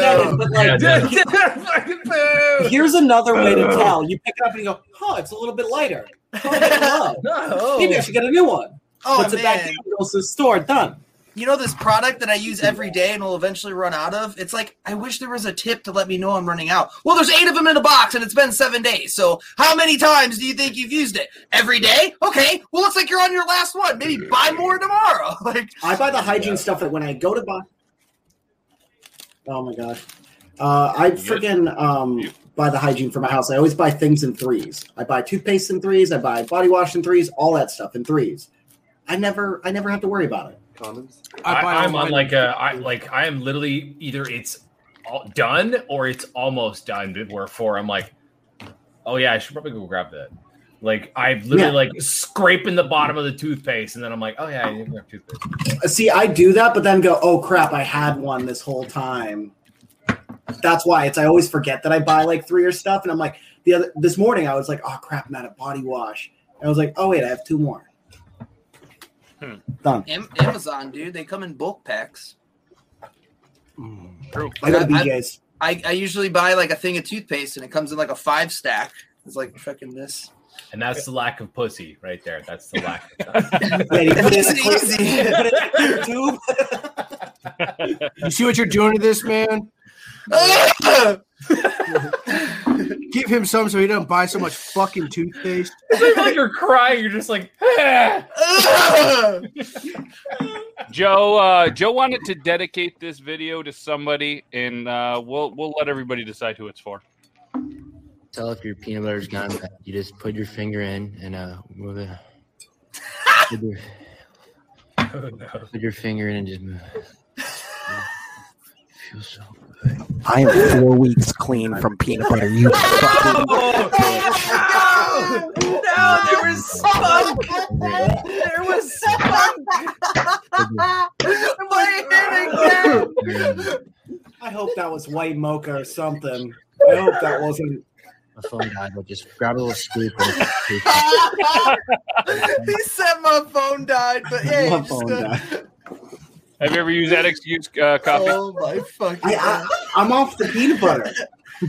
get it, but like, here's another way to tell. You pick it up and you go, "Oh, it's a little bit lighter. Oh, it's low. Maybe I should get a new one." Oh, Puts it back man. down, goes to the store. Done. You know this product that I use every day and will eventually run out of? It's like I wish there was a tip to let me know I'm running out. Well, there's eight of them in a box and it's been seven days. So how many times do you think you've used it? Every day? Okay. Well, looks like you're on your last one. Maybe buy more tomorrow. Like I buy the hygiene stuff that when I go to buy. Oh my gosh, uh, I freaking um, buy the hygiene for my house. I always buy things in threes. I buy toothpaste in threes. I buy body wash in threes. All that stuff in threes. I never, I never have to worry about it. Condoms. I, I'm on like a, I like I am literally either it's all done or it's almost done. Wherefore I'm like, oh yeah, I should probably go grab that. Like I've literally Yeah. like scraping the bottom of the toothpaste, and then I'm like, oh yeah, I need to grab toothpaste. Uh, See, I do that, but then go, oh crap, I had one this whole time. That's why it's. I always forget that I buy like three or stuff, and I'm like, the other this morning I was like, oh crap, I'm out of body wash. And I was like, oh wait, I have two more. Hmm. Done. Am- Amazon, dude, they come in bulk packs. True. I got BJ's. I, I usually buy like a thing of toothpaste and it comes in like a five stack. It's like fucking this. And that's the lack of pussy right there. That's the lack. Yeah, you put it in a It's clip- easy. put it in a tube. You see what you're doing to this man? Give him some so he doesn't buy so much fucking toothpaste. It's like you're crying. You're just like, "Ah." Joe, uh, Joe wanted to dedicate this video to somebody, and uh, we'll we'll let everybody decide who it's for. Tell if your peanut butter's gone bad. You just put your finger in and uh move it. Put your, put your finger in and just move. it. Feels so I am four weeks clean from peanut butter. You fucking. no, there was spunk. There was spunk. My head again. I hope that was white mocha or something. I hope that wasn't. My phone died, but just grab a little scoop and he said my phone died, but hey, My just, phone uh, died. Have you ever used that excuse, uh, copy? Oh my fucking! I, I, I'm off the peanut butter.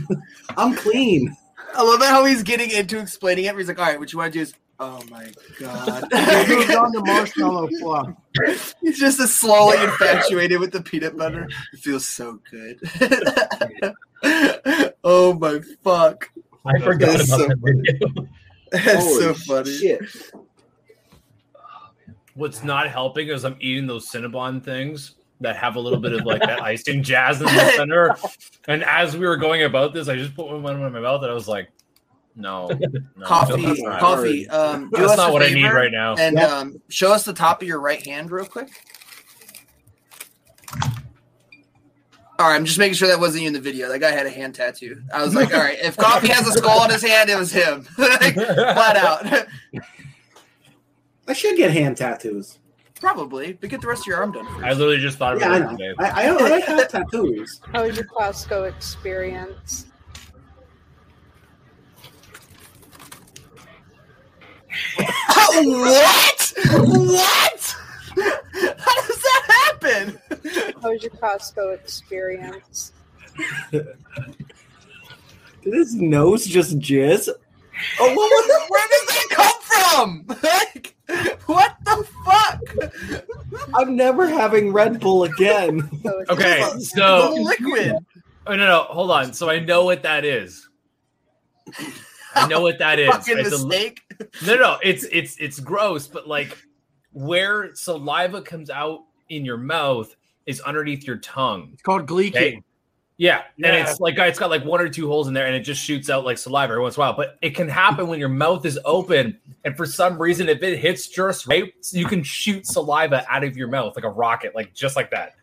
I'm clean. I love how he's getting into explaining it. He's like, "All right, what you want to do is." Oh my god! He moved on to marshmallow fluff. He's just as slowly infatuated with the peanut butter. It feels so good. oh my fuck! I forgot That's about so that video. That's so funny. Shit. What's not helping is I'm eating those Cinnabon things that have a little bit of like that icing jazz in the center. And as we were going about this, I just put one in my mouth and I was like, no, no Coffee, that's not- coffee. Um, do That's us not a what I need right now. And Yep. um, show us the top of your right hand real quick. All right, I'm just making sure that wasn't you in the video. That guy had a hand tattoo. I was like, all right, if Coffee has a skull on his hand, it was him. Like, Flat out. I should get hand tattoos. Probably, but get the rest of your arm done first. I literally just thought Yeah, I about know. it today. I, I, I have tattoos. How was your Costco experience? what? What? How does that happen? How was your Costco experience? Did his nose just jizz? Oh, what was, where does that come from? Like, what the fuck? I'm never having Red Bull again. Okay, The so liquid. oh no, no, hold on. So I know what that is. I know what that is. Fucking It's a- no, no, it's it's it's gross, but like where saliva comes out in your mouth is underneath your tongue. It's called gleeking. Okay? Yeah, and it's like it's got like one or two holes in there, and it just shoots out like saliva every once in a while. But it can happen when your mouth is open, and for some reason, if it hits just right, you can shoot saliva out of your mouth like a rocket, like just like that.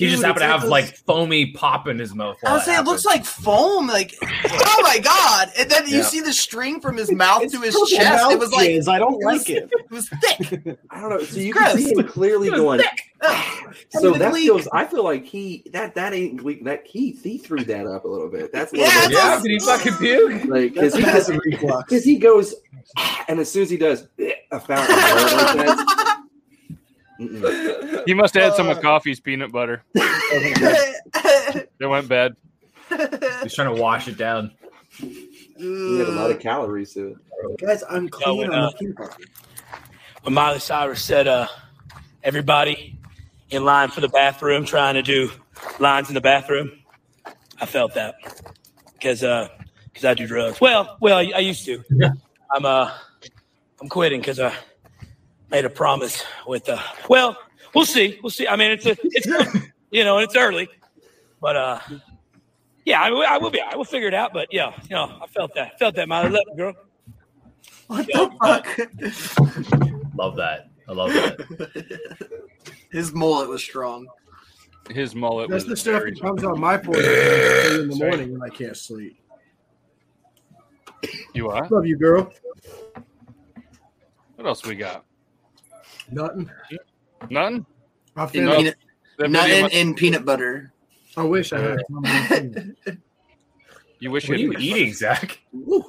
He just happened to it's have those- like foamy pop in his mouth. I was saying it looks like foam. Like, oh my god! And then you see the string from his mouth to his purple chest. It was like jizz. I don't was- like it. It was thick. I don't know. So you Gross. can see him clearly It was going. thick. So that leak. feels. I feel like he that that ain't leak. That he he threw that up a little bit. That's a little Yeah, Did he fucking puke? Like because he, massive reflux. because he goes, ah, and as soon as he does eh, a fountain He must have had some Uh. of coffee's peanut butter. It went bad. He's trying to wash it down. he had a lot of calories to it. Guys, I'm clean when, on uh, the peanut butter. when Miley Cyrus said, uh, everybody in line for the bathroom trying to do lines in the bathroom, I felt that because uh, cause I do drugs. Well, well, I, I used to. I'm uh, I'm quitting because I made a promise with. Uh, well, we'll see. We'll see. I mean, it's a, it's you know, it's early, but uh, yeah, I, will- I will be. I will figure it out. But yeah, you know, I felt that. Felt that, Miley. Love you, girl. What the fuck? Love that. I love that. His mullet was strong. His mullet That's was the stuff that comes on my forehead in the morning when I can't sleep. You are? Love you, girl. What else we got? Nothing. None? I In peanut, That nut video in, peanut butter. I wish I had. You wish What are you you eating, Zach?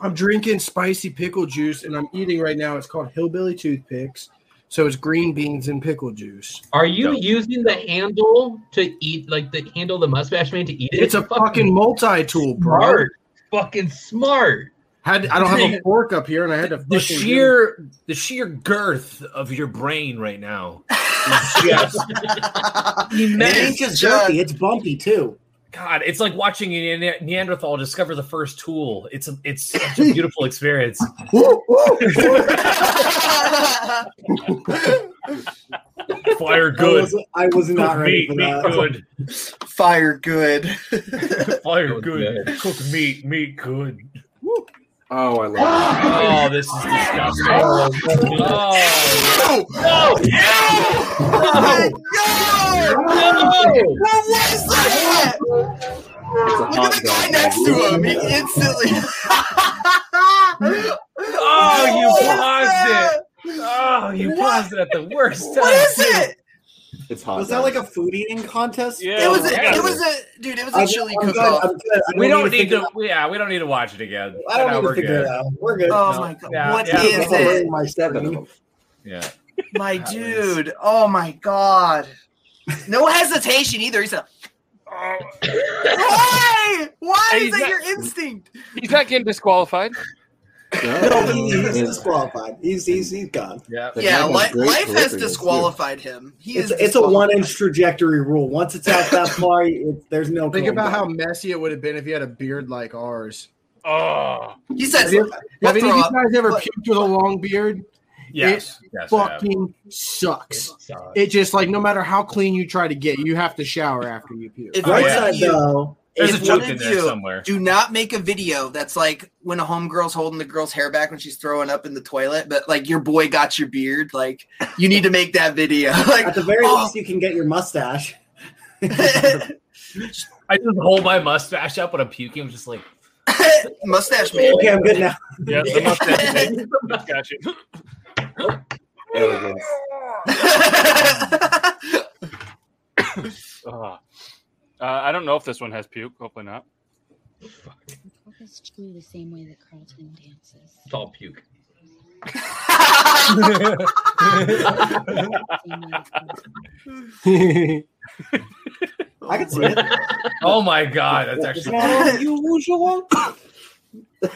I'm drinking spicy pickle juice, and I'm eating right now. It's called Hillbilly Toothpicks. So it's green beans and pickle juice. Are you using the handle to eat, like the handle the mustache man to eat it? It's a fucking multi-tool, bro. smart. Fucking smart. Had I don't have a fork up here, and I had to The fucking sheer the sheer girth of your brain right now is just It ain't just jerky, it's bumpy too. God, it's like watching a Ne- Neanderthal discover the first tool. It's a it's such a beautiful experience. Fire I good. was, I was not Cook ready meat, for meat that. good. Fire good. Fire good. Cook meat, meat good. Oh, I love It. Oh, this is disgusting. Oh, oh, oh no! no! No! What was that? it. It's a Look at the guy dog. next to him. He instantly. Oh, you paused it. Oh, you paused it at the worst time. What is it? It's hot. Was that like a food eating contest? Yeah. It was. A, Yeah. it was a dude. It was a I'm, chili I'm cook-off. I'm good. I We don't need need figure to. Yeah, we don't need to watch it again. I don't No, need to we're figure good. it out. We're good. Oh No. my god! Yeah, What is yeah. I'm it? my seven of seven. them? Yeah. My dude. Oh my god. No hesitation either. He's said, oh. "Why? Why is that not- your instinct?" He's not getting disqualified. No, he, he's disqualified. He's he's he's gone. Yeah. Yeah, li- life has peripherals, too. disqualified him. He It's is. it's a one inch trajectory rule. Once it's out that far, it, there's no. Think about back. how messy it would have been if you had a beard like ours. Oh, He said, Have, you, have any of you guys ever But- puked with a long beard? Yes. It yes. Fucking sucks. Sucks. It just like no matter how clean you try to get, you have to shower after you puke. If Right one side of though, There's if a joke one in of there you somewhere. Do not make a video that's like when a homegirl's holding the girl's hair back when she's throwing up in the toilet, but like your boy got your beard. Like you need to make that video. Like at the very oh, least, you can get your mustache. I just hold my mustache up when I'm puking. I'm just like, mustache man. Okay, I'm good now. yeah, the mustache. mustache. Elegance. Ah. Uh, I don't know if this one has puke. Hopefully not. Focus chew the same way that Carlton dances. It's all puke. I can see it. oh my god, that's actually. not unusual.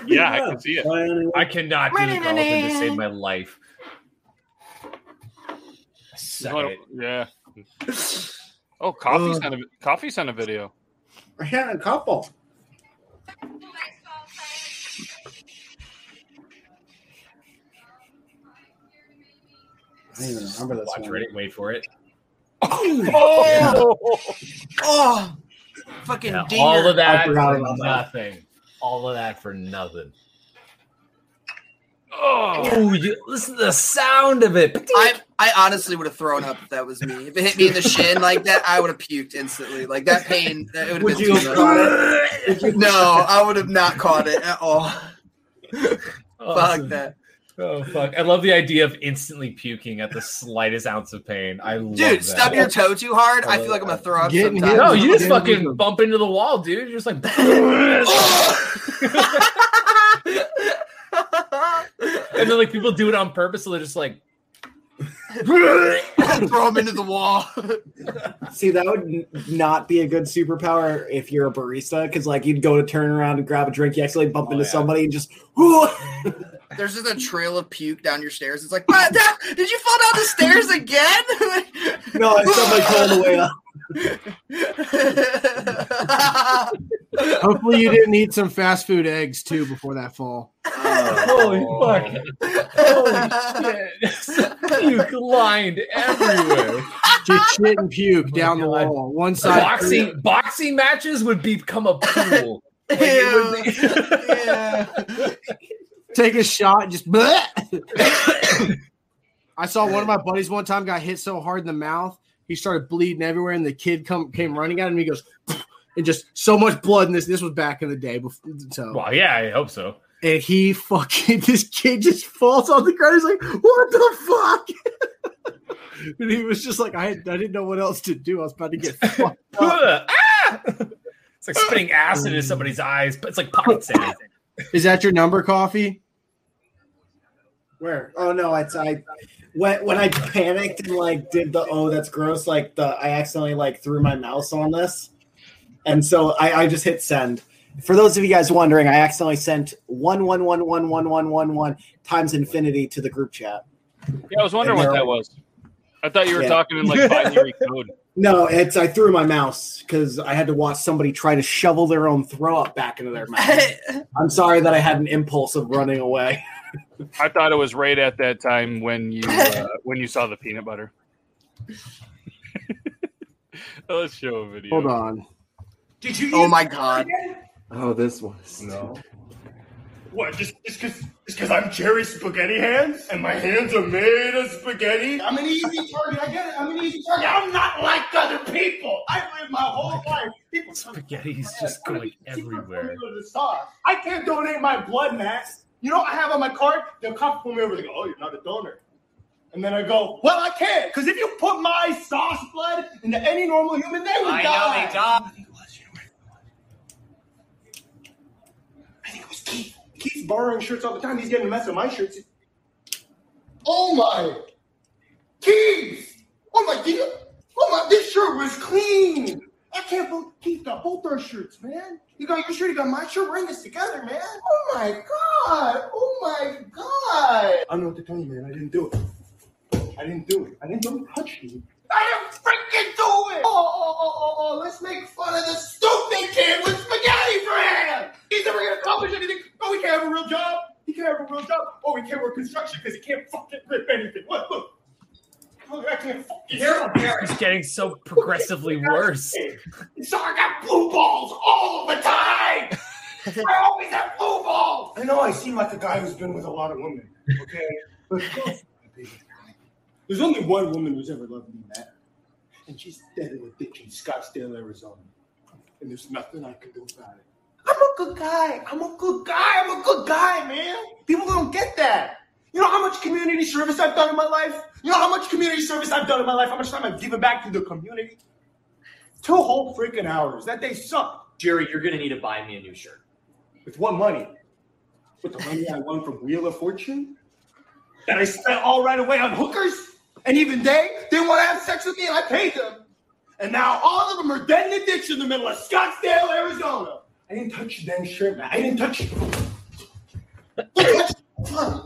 Yeah, I can see it. I cannot do the Carlton to save my life. Suck it. Yeah. Oh, coffee's uh, on a coffee's on a video. I had a couple. I don't even remember this Watch one. ready, wait for it. Oh! oh, oh, fucking Yeah, dinger. all of that for about that. nothing. All of that for nothing. Oh, you, listen to the sound of it. I I honestly would have thrown up if that was me. If it hit me in the shin like that, I would have puked instantly. Like that pain, that would have Would been you too have much. caught it? No, I would have not caught it at all. Fuck that. Oh fuck! I love the idea of instantly puking at the slightest ounce of pain. I love Dude, that. stub your toe too hard. I feel like I'm gonna throw up Getting sometimes. No, you just fucking hit. bump into the wall, dude. You're just like, and then like people do it on purpose, so they're just like, throw him into the wall. See, that would n- not be a good superpower if you're a barista, because like you'd go to turn around and grab a drink, you accidentally bump oh, into somebody and just. There's just a trail of puke down your stairs. It's like, what? That- did you fall down the stairs again? no, it's somebody calling the way up. Hopefully, you didn't eat some fast food eggs too before that fall. Oh. holy fuck, holy shit, puke lined everywhere. Just shit and puke oh down the wall. One side. Boxing boxing matches would become a pool. Like, it would be- Take a shot, and just. bleh. I saw one of my buddies one time got hit so hard in the mouth, he started bleeding everywhere, and the kid come came running at him. He goes, and just so much blood in this. This was back in the day. Before, so well, yeah, I hope so. And he fucking this kid just falls on the ground. He's like, "What the fuck?" and he was just like, "I had, I didn't know what else to do. I was about to get fucked up." Ah! It's like spitting acid in somebody's eyes, but it's like pocket sand. Is that your number, coffee? Where? Oh no, it's I. When when I panicked and like did the oh that's gross like the I accidentally like threw my mouse on this, and so I I just hit send. For those of you guys wondering, I accidentally sent one one one one one one one one times infinity to the group chat. Yeah, I was wondering what that was. I thought you were Yeah. talking in like binary code. No, it's I threw my mouse because I had to watch somebody try to shovel their own throw up back into their mouth. I'm sorry that I had an impulse of running away. I thought it was right at that time when you uh, when you saw the peanut butter. Let's show a video. Hold on. Did you? Oh my god. Oh, this was no. What? Just just because just because I'm Jerry Spaghetti Hands and my hands are made of spaghetti? I'm an easy target. I get it. I'm an easy target. I'm not like other people. I lived my whole oh life. People Spaghetti's just going everywhere. to the. I can't donate my blood, Max. You know what I have on my card? They'll come pull me over. They go, "Oh, you're not a donor." And then I go, "Well, I can't, because if you put my sauce blood into any normal human, they would I know die." they die. I think it was Keith's borrowing shirts all the time. He's getting a mess with my shirts. Oh my! Keith! Oh my! Keith! Oh my! This shirt was clean. I can't believe Keith got both our shirts, man. You got your shirt, you got my shirt. We're in this together, man. Oh my god! Oh my god! I don't know what to tell you, man. I didn't do it. I didn't do it. I didn't do it. Touch you. I didn't freaking do it! Oh, oh, oh, oh, oh, let's make fun of this stupid kid with spaghetti for him! He's never gonna accomplish anything. Oh, he can't have a real job. He can't have a real job. Oh, he can't work construction because he can't fucking rip anything. Look, look. Look, I can't fucking It's getting so progressively worse. So I got blue balls all the time! I always have blue balls! I know I seem like a guy who's been with a lot of women, okay? But there's only one woman who's ever loved me, Matt. And she's dead in a ditch in Scottsdale, Arizona. And there's nothing I can do about it. I'm a good guy. I'm a good guy. I'm a good guy, man. People don't get that. You know how much community service I've done in my life? You know how much community service I've done in my life? How much time I've given back to the community? Two whole freaking hours. That day sucked. Jerry, you're gonna need to buy me a new shirt. With what money? With the money I won from Wheel of Fortune? That I spent all right away on hookers? And even they didn't want to have sex with me and I paid them. And now all of them are dead in a ditch in the middle of Scottsdale, Arizona. I didn't touch your damn shirt, man. I didn't touch you. Ow,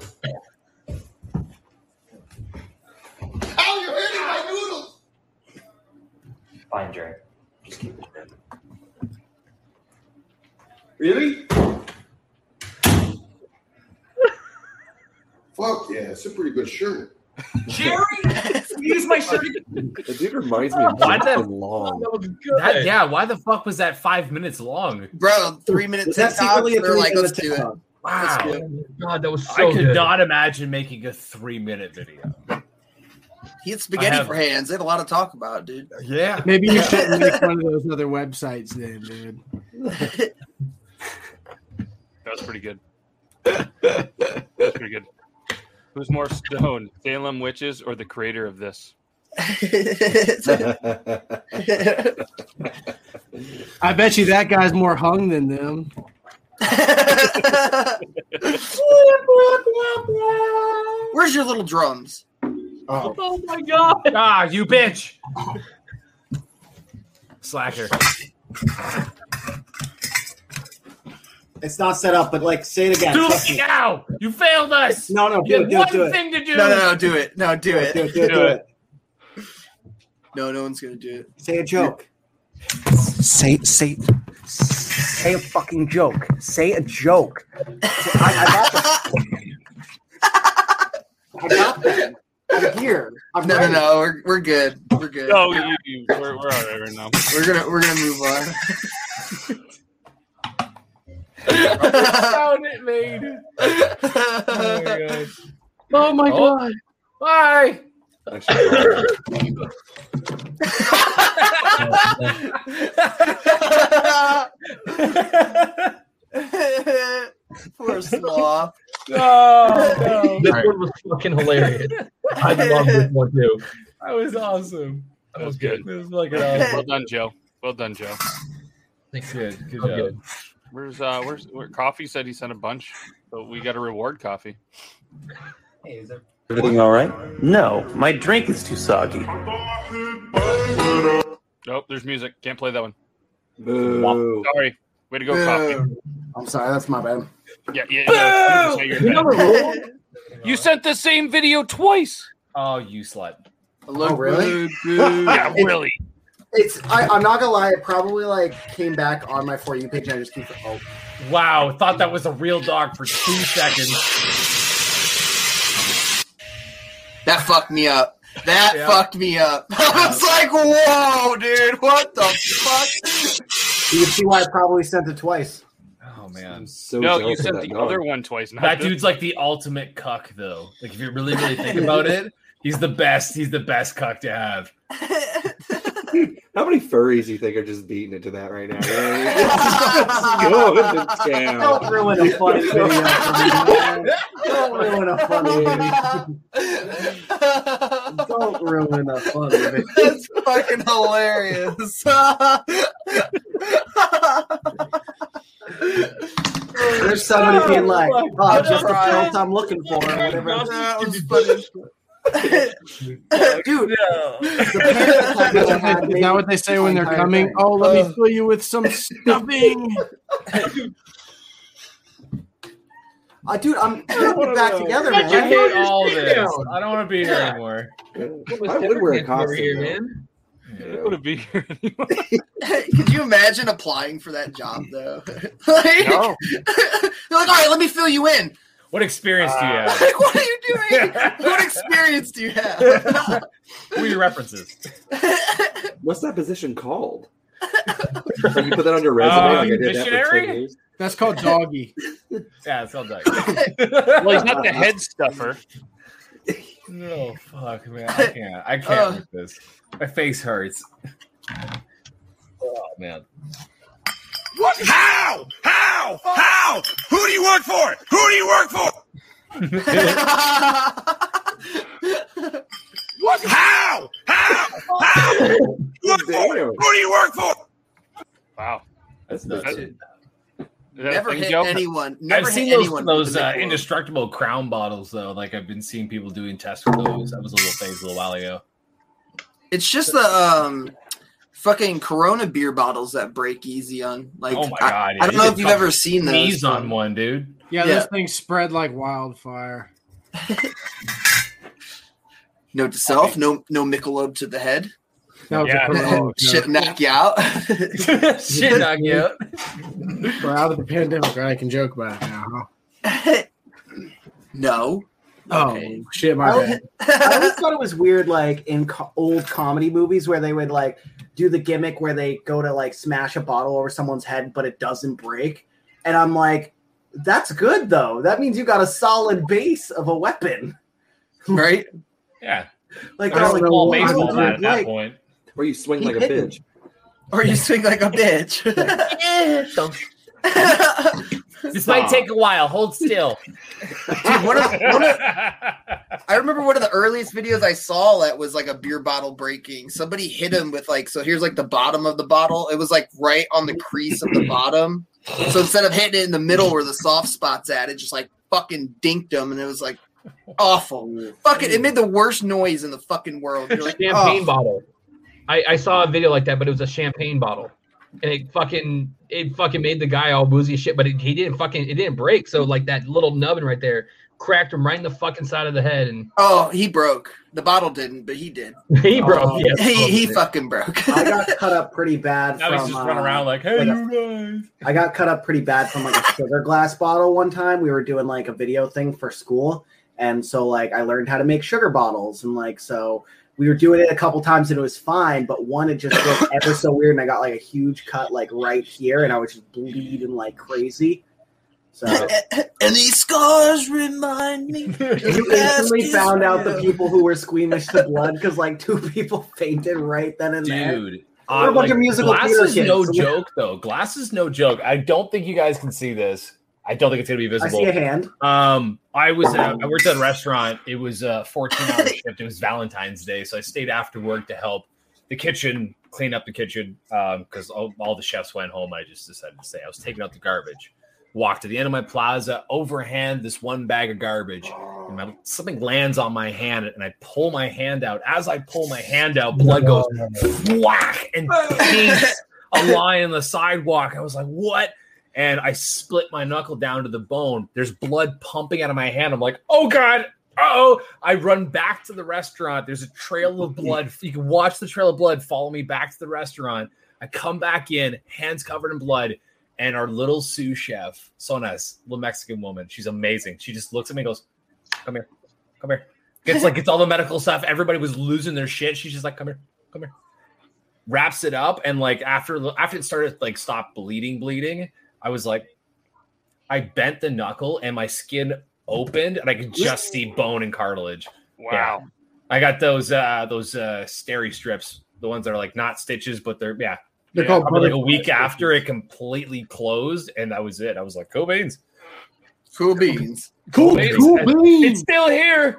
you're hurting my noodles. Fine, Jerry. Just keep it there. Really? Fuck yeah, it's a pretty good shirt. Jerry, use my shirt. The dude reminds me of Why the- Justin Long. That- yeah, why the fuck was that five minutes long? Bro, three minutes That's that TikTok. secretly a They're like, three-minute let's do it. Wow. God, that was I could good. not imagine making a three minute video. He had spaghetti have- for hands. They had a lot to talk about, dude. Yeah. Maybe you shouldn't make one of those other websites then, dude. That was pretty good. That was pretty good. Who's more stoned, Salem witches or the creator of this? I bet you that guy's more hung than them. Where's your little drums? Oh my god! Ah, you bitch! Slacker. It's not set up, but like say it again. Do it now! You failed us! No, no, do had it, do it, one do it. thing to do. No, no, no, do it. No, do it. Do it, do it, do it. No, no one's gonna do it. Say a joke. Say say Say a fucking joke. Say a joke. I, I got this. I got that. I'm here. I'm No, no, ready. no. We're, we're good. We're good. No, you, you, we're, we're all right right now. We're gonna we're gonna move on. sound it made. Oh, oh my god. Oh. my god. Bye. Poor sloth. Oh, This no. one was fucking hilarious. I love this one too. That was awesome. That was good. That was fucking Well done, Joe. Well done, Joe. Good. Good Okay. job. Where's uh where's where coffee said he sent a bunch, but we got a reward coffee. Hey, is there- everything all right? No, my drink is too soggy. Nope, there's music. Can't play that one. Boo. Sorry. Way to go, coffee. I'm sorry, that's my bad. Yeah, yeah. no, it's You know bad. rule? You sent the same video twice. Oh, you slut. Oh, really? Yeah, really. It's. I, I'm not gonna lie. It probably like came back on my for you page. And I just keep. Oh, Wow, thought that was a real dog for two seconds. That fucked me up. That Yeah. fucked me up. I was like, whoa, dude, what the fuck? you can see why I probably sent it twice. Oh man. So no, you sent the dog. other one twice. Not That this. dude's like the ultimate cuck, though. Like if you really, really think about it, he's the best. He's the best cuck to have. How many furries do you think are just beating it to that right now? Just going to town. Don't ruin a funny video for me, man. Don't ruin a funny video. Don't ruin a funny video. That's fucking hilarious. There's somebody being like, Oh, "Oh, just the crying. belt I'm looking for," whatever. That was funny. Dude, Is that what they say when they're coming? Oh, let me fill you with some stuffing. Uh, dude, I'm putting it back together, I man. hate all this. I don't want to be here anymore. I would wear a costume. here, though. man. It would be here anymore. Could you imagine applying for that job though? like, No. they're like, all right, let me fill you in. What experience do you have? Like, what are you doing? what experience do you have? Who are your references? What's that position called? Like you put that on your resume. Uh, like I that missionary? That's called doggy. Yeah, it's all done. Well, he's not the head stuffer. No, fuck, man. I can't. I can't with this. My face hurts. Oh, man. What? How? How? How? Who do you work for? Who do you work for? what? How? How? How? Who do you work for? Who do you work for? Wow. That's That- nuts. is that a Never hit Joe? anyone. Never I've hit seen those anyone. those uh, indestructible crown bottles though. Like I've been seeing people doing tests with those. That was a little phase a little while ago. It's just the um, fucking Corona beer bottles that break easy on. Like, oh my I- god! I, don't know if you've ever seen those. Knees on one, dude. Yeah, Yeah. those things spread like wildfire. Note to self: no, no Michelob to the head. That was Yeah, a Corona Shit, knock you out. Shit, knock you out. We're out of the pandemic, right? I can joke about it now, huh? no. Oh shit, my I always, bad. I always thought it was weird, like in co- old comedy movies where they would like do the gimmick where they go to like smash a bottle over someone's head, but it doesn't break. And I'm like, That's good though. That means you got a solid base of a weapon. Right? Yeah. Like I don't know well, baseball bat at that like- point. Or you swing like a bitch. Or you swing like a bitch. This might take a while. Hold still. Dude, one of, one of, I remember one of the earliest videos I saw that was like a beer bottle breaking. Somebody hit him with like, so here's like the bottom of the bottle. It was like right on the crease of the bottom. So instead of hitting it in the middle where the soft spot's at, it just like fucking dinked him, and it was like awful. Fucking, it made the worst noise in the fucking world. You're like, champagne oh. bottle. I, I saw a video like that, but it was a champagne bottle, and it fucking it fucking made the guy all woozy as shit. But it, he didn't fucking it didn't break. So like that little nubbin right there cracked him right in the fucking side of the head, and Oh, he broke. The bottle didn't, but he did. he broke. Oh, yeah. he, he fucking broke. I got cut up pretty bad. Now from, he's just running uh, around like, hey, like a- you guys. I got cut up pretty bad from like a sugar glass bottle one time. We were doing like a video thing for school. And so like I learned how to make sugar bottles and like so we were doing it a couple times and it was fine, but one it just looked ever so weird and I got like a huge cut like right here and I was just bleeding like crazy. So and these scars remind me. you instantly found out the people who were squeamish to blood because like two people fainted right then and there. Dude. We're a Uh, bunch like, of musical glass theater is no so joke, though. Glass is no joke. I don't think you guys can see this. I don't think it's gonna be visible. I see a hand. Um, I was at, I worked at a restaurant. It was a 14 hour shift. It was Valentine's Day, so I stayed after work to help the kitchen clean up the kitchen because all, all the chefs went home. I just decided to stay. I was taking out the garbage. Walked to the end of my plaza, overhand this one bag of garbage, and my, something lands on my hand, and I pull my hand out. As I pull my hand out, blood goes whack and paints a line in the sidewalk. I was like, "What?" And I split my knuckle down to the bone. There's blood pumping out of my hand. I'm like, oh God. Oh, I run back to the restaurant. There's a trail of blood. You can watch the trail of blood follow me back to the restaurant. I come back in, hands covered in blood, and our little sous chef, Sonas, little Mexican woman, she's amazing. She just looks at me and goes, Come here, come here. Gets like gets all the medical stuff. Everybody was losing their shit. She's just like, Come here, come here. Wraps it up, and like after after it started like stop bleeding, bleeding, I was like, I bent the knuckle and my skin opened and I could just see bone and cartilage. Wow. I got those uh those uh steri strips, the ones that are like not stitches, but they're yeah. They're Yeah, called probably like a butterfly week after it completely closed, and that was it. I was like, cool beans. Cool beans. Cool, cool And beans. It's still here.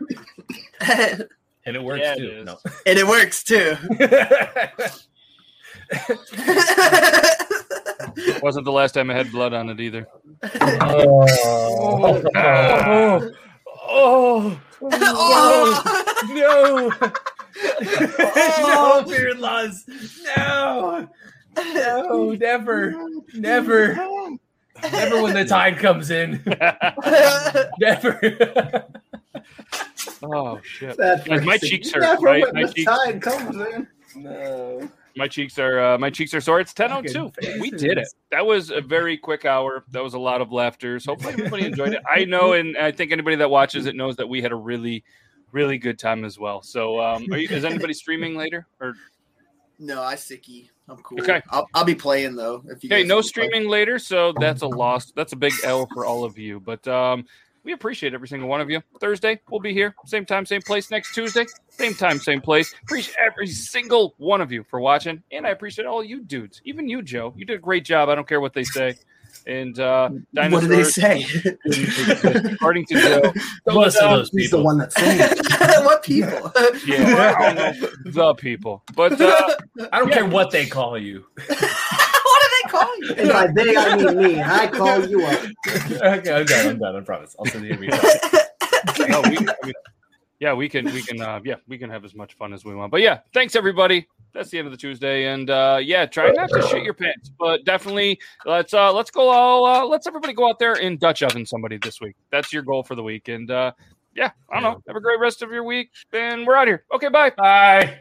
and it works Yeah, too. is. No. And it works too. Wasn't the last time I had blood on it either. Oh, oh, oh, oh, no, no, beard laws, no, no, never, never, never when the tide comes in, never. Oh shit! That my cheeks hurt. Never Right? when My the cheeks, tide comes in. No. My cheeks are uh, my cheeks are sore. It's ten oh two. We did it. That was a very quick hour. That was a lot of laughter. So Hopefully everybody enjoyed it. I know, and I think anybody that watches it knows that we had a really, really good time as well. So, um, are you, is anybody streaming later? Or No, I sicky. I'm cool. Okay. I'll, I'll be playing though. If you okay, no want to play. streaming later. So that's a loss. That's a big L for all of you. But um, we appreciate every single one of you. Thursday we'll be here, same time, same place. Next Tuesday, same time, same place. Appreciate every single one of you for watching, and I appreciate all you dudes, even you, Joe. You did a great job. I don't care what they say. And uh, What do they say? According to Joe, Don't listen to uh, those He's the one that's saying it. what people? yeah, I don't know, the people. But uh, I don't care what they call you. what do they call you? And by they, I mean me. I call you up. okay, I'm done. I'm done. I promise. I'll send you a recap. no, we, I mean, yeah, we can, we can, uh, yeah, we can have as much fun as we want. But yeah, thanks everybody. That's the end of the Tuesday, and uh, yeah, try not to shit your pants, but definitely let's uh, let's go all uh, let's everybody go out there and Dutch oven somebody this week. That's your goal for the week, and uh, yeah, I don't know. Have a great rest of your week, and we're out here. Okay, bye. Bye.